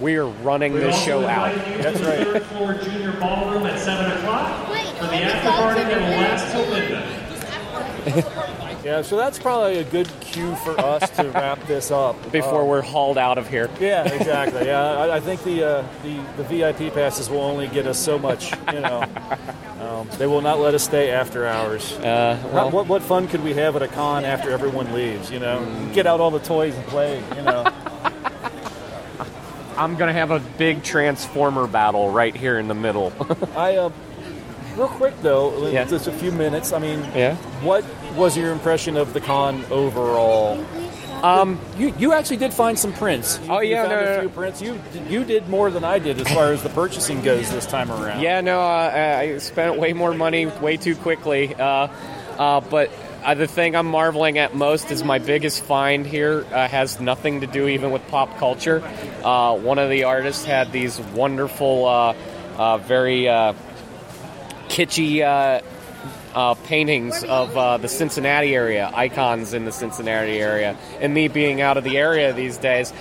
We are running We this show out. That's right. third floor junior ballroom at 7 o'clock for the after party that will last till midnight. Yeah, so that's probably a good cue for us to wrap this up Before Uh, we're hauled out of here. Yeah, exactly. Yeah, I, I think the, uh, the the VIP passes will only get us so much. You know, um, they will not let us stay after hours. Uh, well- what what fun could we have at a con after everyone leaves? You know, get out all the toys and play. You know. I'm gonna have a big transformer battle right here in the middle. I uh, real quick though, Yeah. just a few minutes. I mean, Yeah. What was your impression of the con overall? Um, you you actually did find some prints. You, Oh, yeah, you found no, a no, few prints. You you did more than I did as far as the purchasing goes this time around. Yeah, no, uh, I spent way more money way too quickly. Uh, uh, but uh, the thing I'm marveling at most is my biggest find here uh, has nothing to do even with pop culture. Uh, one of the artists had these wonderful, uh, uh, very uh, kitschy. Paintings of the Cincinnati area, icons in the Cincinnati area. And me being out of the area these days,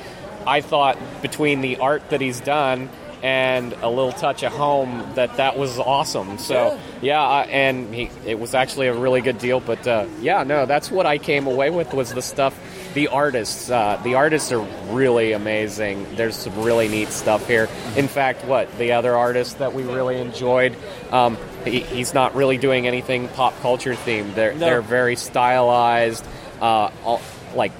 I thought between the art that he's done and a little touch of home that that was awesome. So yeah, uh, and he, it was actually a really good deal. But uh, yeah, no, that's what I came away with was the stuff. The artists, uh, the artists are really amazing. There's some really neat stuff here. In fact, what the other artist that we really enjoyed, um, he, he's not really doing anything pop culture themed. They're No. they're very stylized, uh, all, like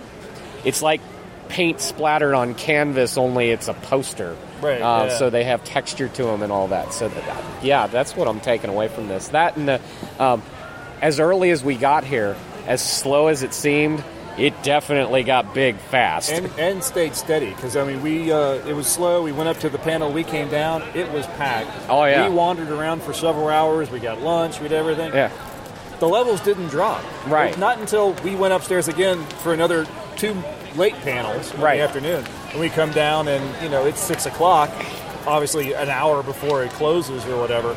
it's like paint splattered on canvas, only it's a poster. Right, Uh, yeah. So they have texture to them and all that. So that, yeah, that's what I'm taking away from this. That and the, um, as early as we got here, as slow as it seemed, it definitely got big fast. and and stayed steady because I mean we uh, it was slow. We went up to the panel. We came down. It was packed. Oh, yeah. We wandered around for several hours. We got lunch. We did everything. yeah. The levels didn't drop. Right. Not until we went upstairs again for another two late panels in Right. the afternoon. And we come down and you know it's six o'clock. Obviously an hour before it closes or whatever.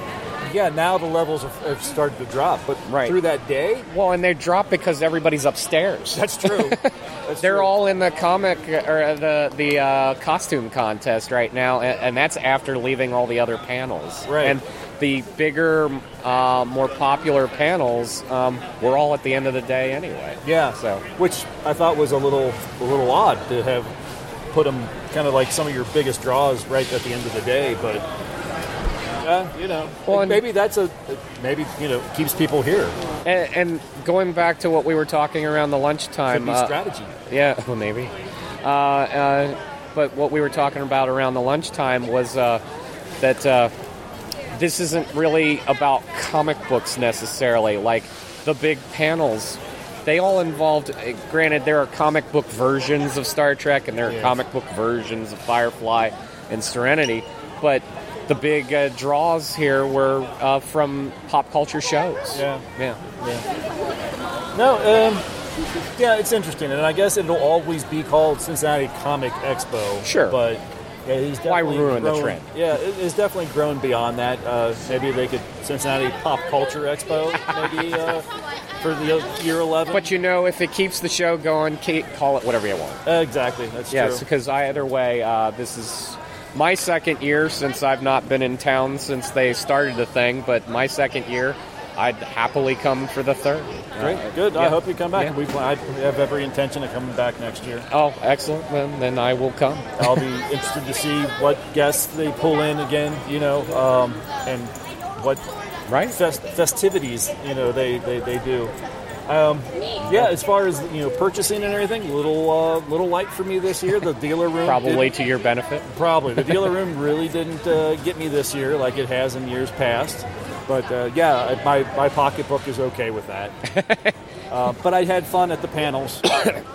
Yeah, now the levels have, have started to drop. But Right. through that day, Well, and they dropped because everybody's upstairs. that's true. That's They're true. all in the comic or the the uh, costume contest right now, and, and that's after leaving all the other panels. Right. And the bigger, uh, more popular panels um, were all at the end of the day anyway. Yeah. So which I thought was a little a little odd to have put them kind of like some of your biggest draws right at the end of the day, but uh, you know, Well, maybe that's a maybe you know keeps people here. and, and going back to what we were talking around the lunchtime, Could uh, strategy. Yeah, well, maybe. Uh, uh, but what we were talking about around the lunchtime was uh, that uh, this isn't really about comic books necessarily. Like the big panels, they all involved. uh, Granted, there are comic book versions of Star Trek, and there are Yes. comic book versions of Firefly and Serenity, but the big uh, draws here were uh, from pop culture shows. Yeah. yeah. No, um, yeah, it's interesting, and I guess it'll always be called Cincinnati Comic Expo. Sure. but yeah, he's Why definitely ruin the grown- trend? Yeah, it, it's definitely grown beyond that. Uh, maybe they could Cincinnati Pop Culture Expo, maybe uh, for the year eleven. But you know, if it keeps the show going, keep, call it whatever you want. Uh, exactly, that's Yes, true. because either way, uh, this is my second year since I've not been in town since they started the thing. But my second year, I'd happily come for the third. Great, Uh, good. I hope you come back. Yeah. We I have every intention of coming back next year. Oh, excellent. Then, then I will come. I'll be interested to see what guests they pull in again, you know, um, and what right fest- festivities you know they they, they do. Um, yeah, as far as you know, purchasing and everything, little uh, little light for me this year. The dealer room Probably to your benefit. Probably the dealer room really didn't uh, get me this year like it has in years past. But uh, yeah, my my pocketbook is okay with that. uh, but I had fun at the panels.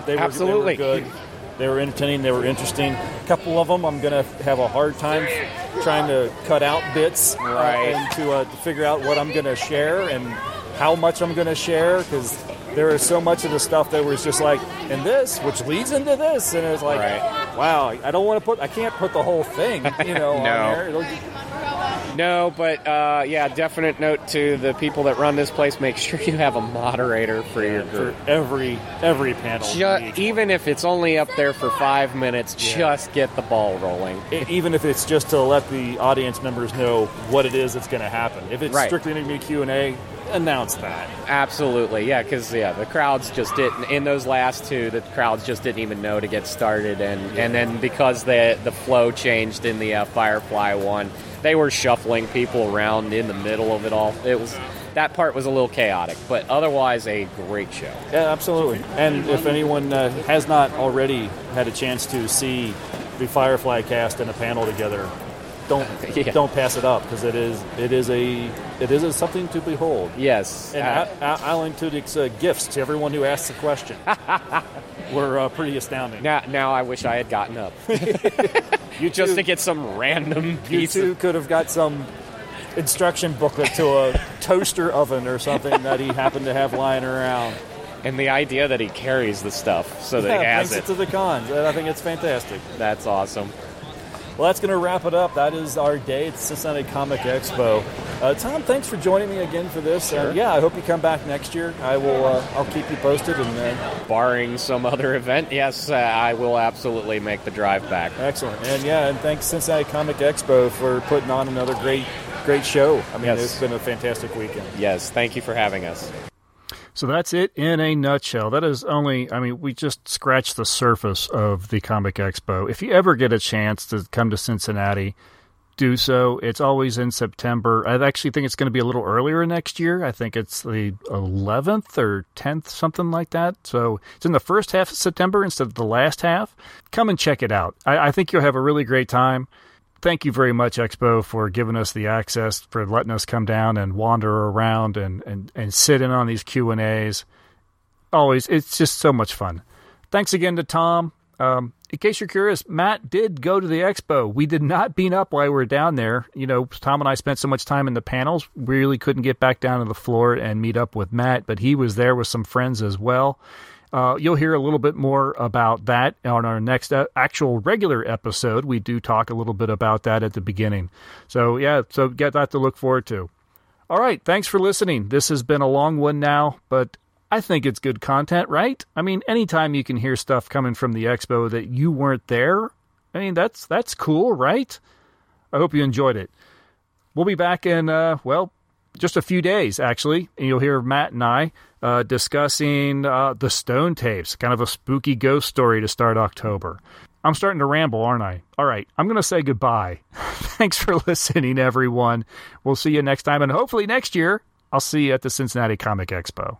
They were, Absolutely. they were good. They were entertaining. They were interesting. A couple of them, I'm going to have a hard time trying to cut out bits uh, Right. and to, uh, to figure out what I'm going to share and how much I'm going to share because there is so much of the stuff that was just like, and this, which leads into this, and it's like, wow, I don't want to put, I can't put the whole thing, you know, on No. there. It'll- No, but uh, yeah, definite note to the people that run this place: make sure you have a moderator for your group. For every every panel, Ju- even if it's only up there for five minutes, just get the ball rolling. E- even if it's just to let the audience members know what it is that's going to happen. If it's Right. strictly going to be Q and A, announce that. Absolutely, yeah, because yeah, the crowds just didn't. In those last two, the crowds just didn't even know to get started, and and then because the the flow changed in the uh, Firefly one, they were shuffling people around in the middle of it all. It was that part was a little chaotic, but otherwise a great show. Yeah, absolutely. And if anyone uh, has not already had a chance to see the Firefly cast in a panel together, don't Yeah. don't pass it up because it is it is a it is a, something to behold. Yes, And uh, Al- Al- Alan Tudyk's uh, gifts to everyone who asks a question were uh, pretty astounding. Now, now I wish I had gotten up. you just to get some random You piece. two could have got some instruction booklet to a toaster oven or something that he happened to have lying around. And the idea that he carries the stuff so that yeah, he has it. it to the cons. I think it's fantastic. That's awesome. Well, that's going to wrap it up. That is our day at Cincinnati Comic Expo. Uh, Tom, thanks for joining me again for this. Uh, Sure. yeah, I hope you come back next year. I will. Uh, I'll keep you posted. And uh, Barring some other event, yes, uh, I will absolutely make the drive back. excellent. And yeah, and thanks Cincinnati Comic Expo for putting on another great, great show. I mean, Yes. it's been a fantastic weekend. Yes, thank you for having us. So that's it in a nutshell. That is only, I mean, we just scratched the surface of the Comic Expo. If you ever get a chance to come to Cincinnati, do so. It's always in September. I actually think it's going to be a little earlier next year. I think it's the 11th or 10th, something like that. So it's in the first half of September instead of the last half. Come and check it out. I, I think you'll have a really great time thank you very much, Expo, for giving us the access, for letting us come down and wander around and, and, and sit in on these Q and A's. Always, it's just so much fun. Thanks again to Tom. Um, in case you're curious, Matt did go to the expo. We did not beat up while we were down there. You know, Tom and I spent so much time in the panels, we really couldn't get back down to the floor and meet up with Matt, but he was there with some friends as well. Uh, you'll hear a little bit more about that on our next uh, actual regular episode. We do talk a little bit about that at the beginning. So, yeah, so get that to look forward to. All right, thanks for listening. This has been a long one now, but I think it's good content, right? I mean, anytime you can hear stuff coming from the expo that you weren't there, I mean, that's that's cool, right? I hope you enjoyed it. We'll be back in uh, well, just a few days actually, and you'll hear Matt and I uh, discussing uh, the Stone tapes, kind of a spooky ghost story to start October. I'm starting to ramble, aren't I? All right, I'm going to say goodbye. Thanks for listening, everyone. We'll see you next time, and hopefully next year I'll see you at the Cincinnati Comic Expo.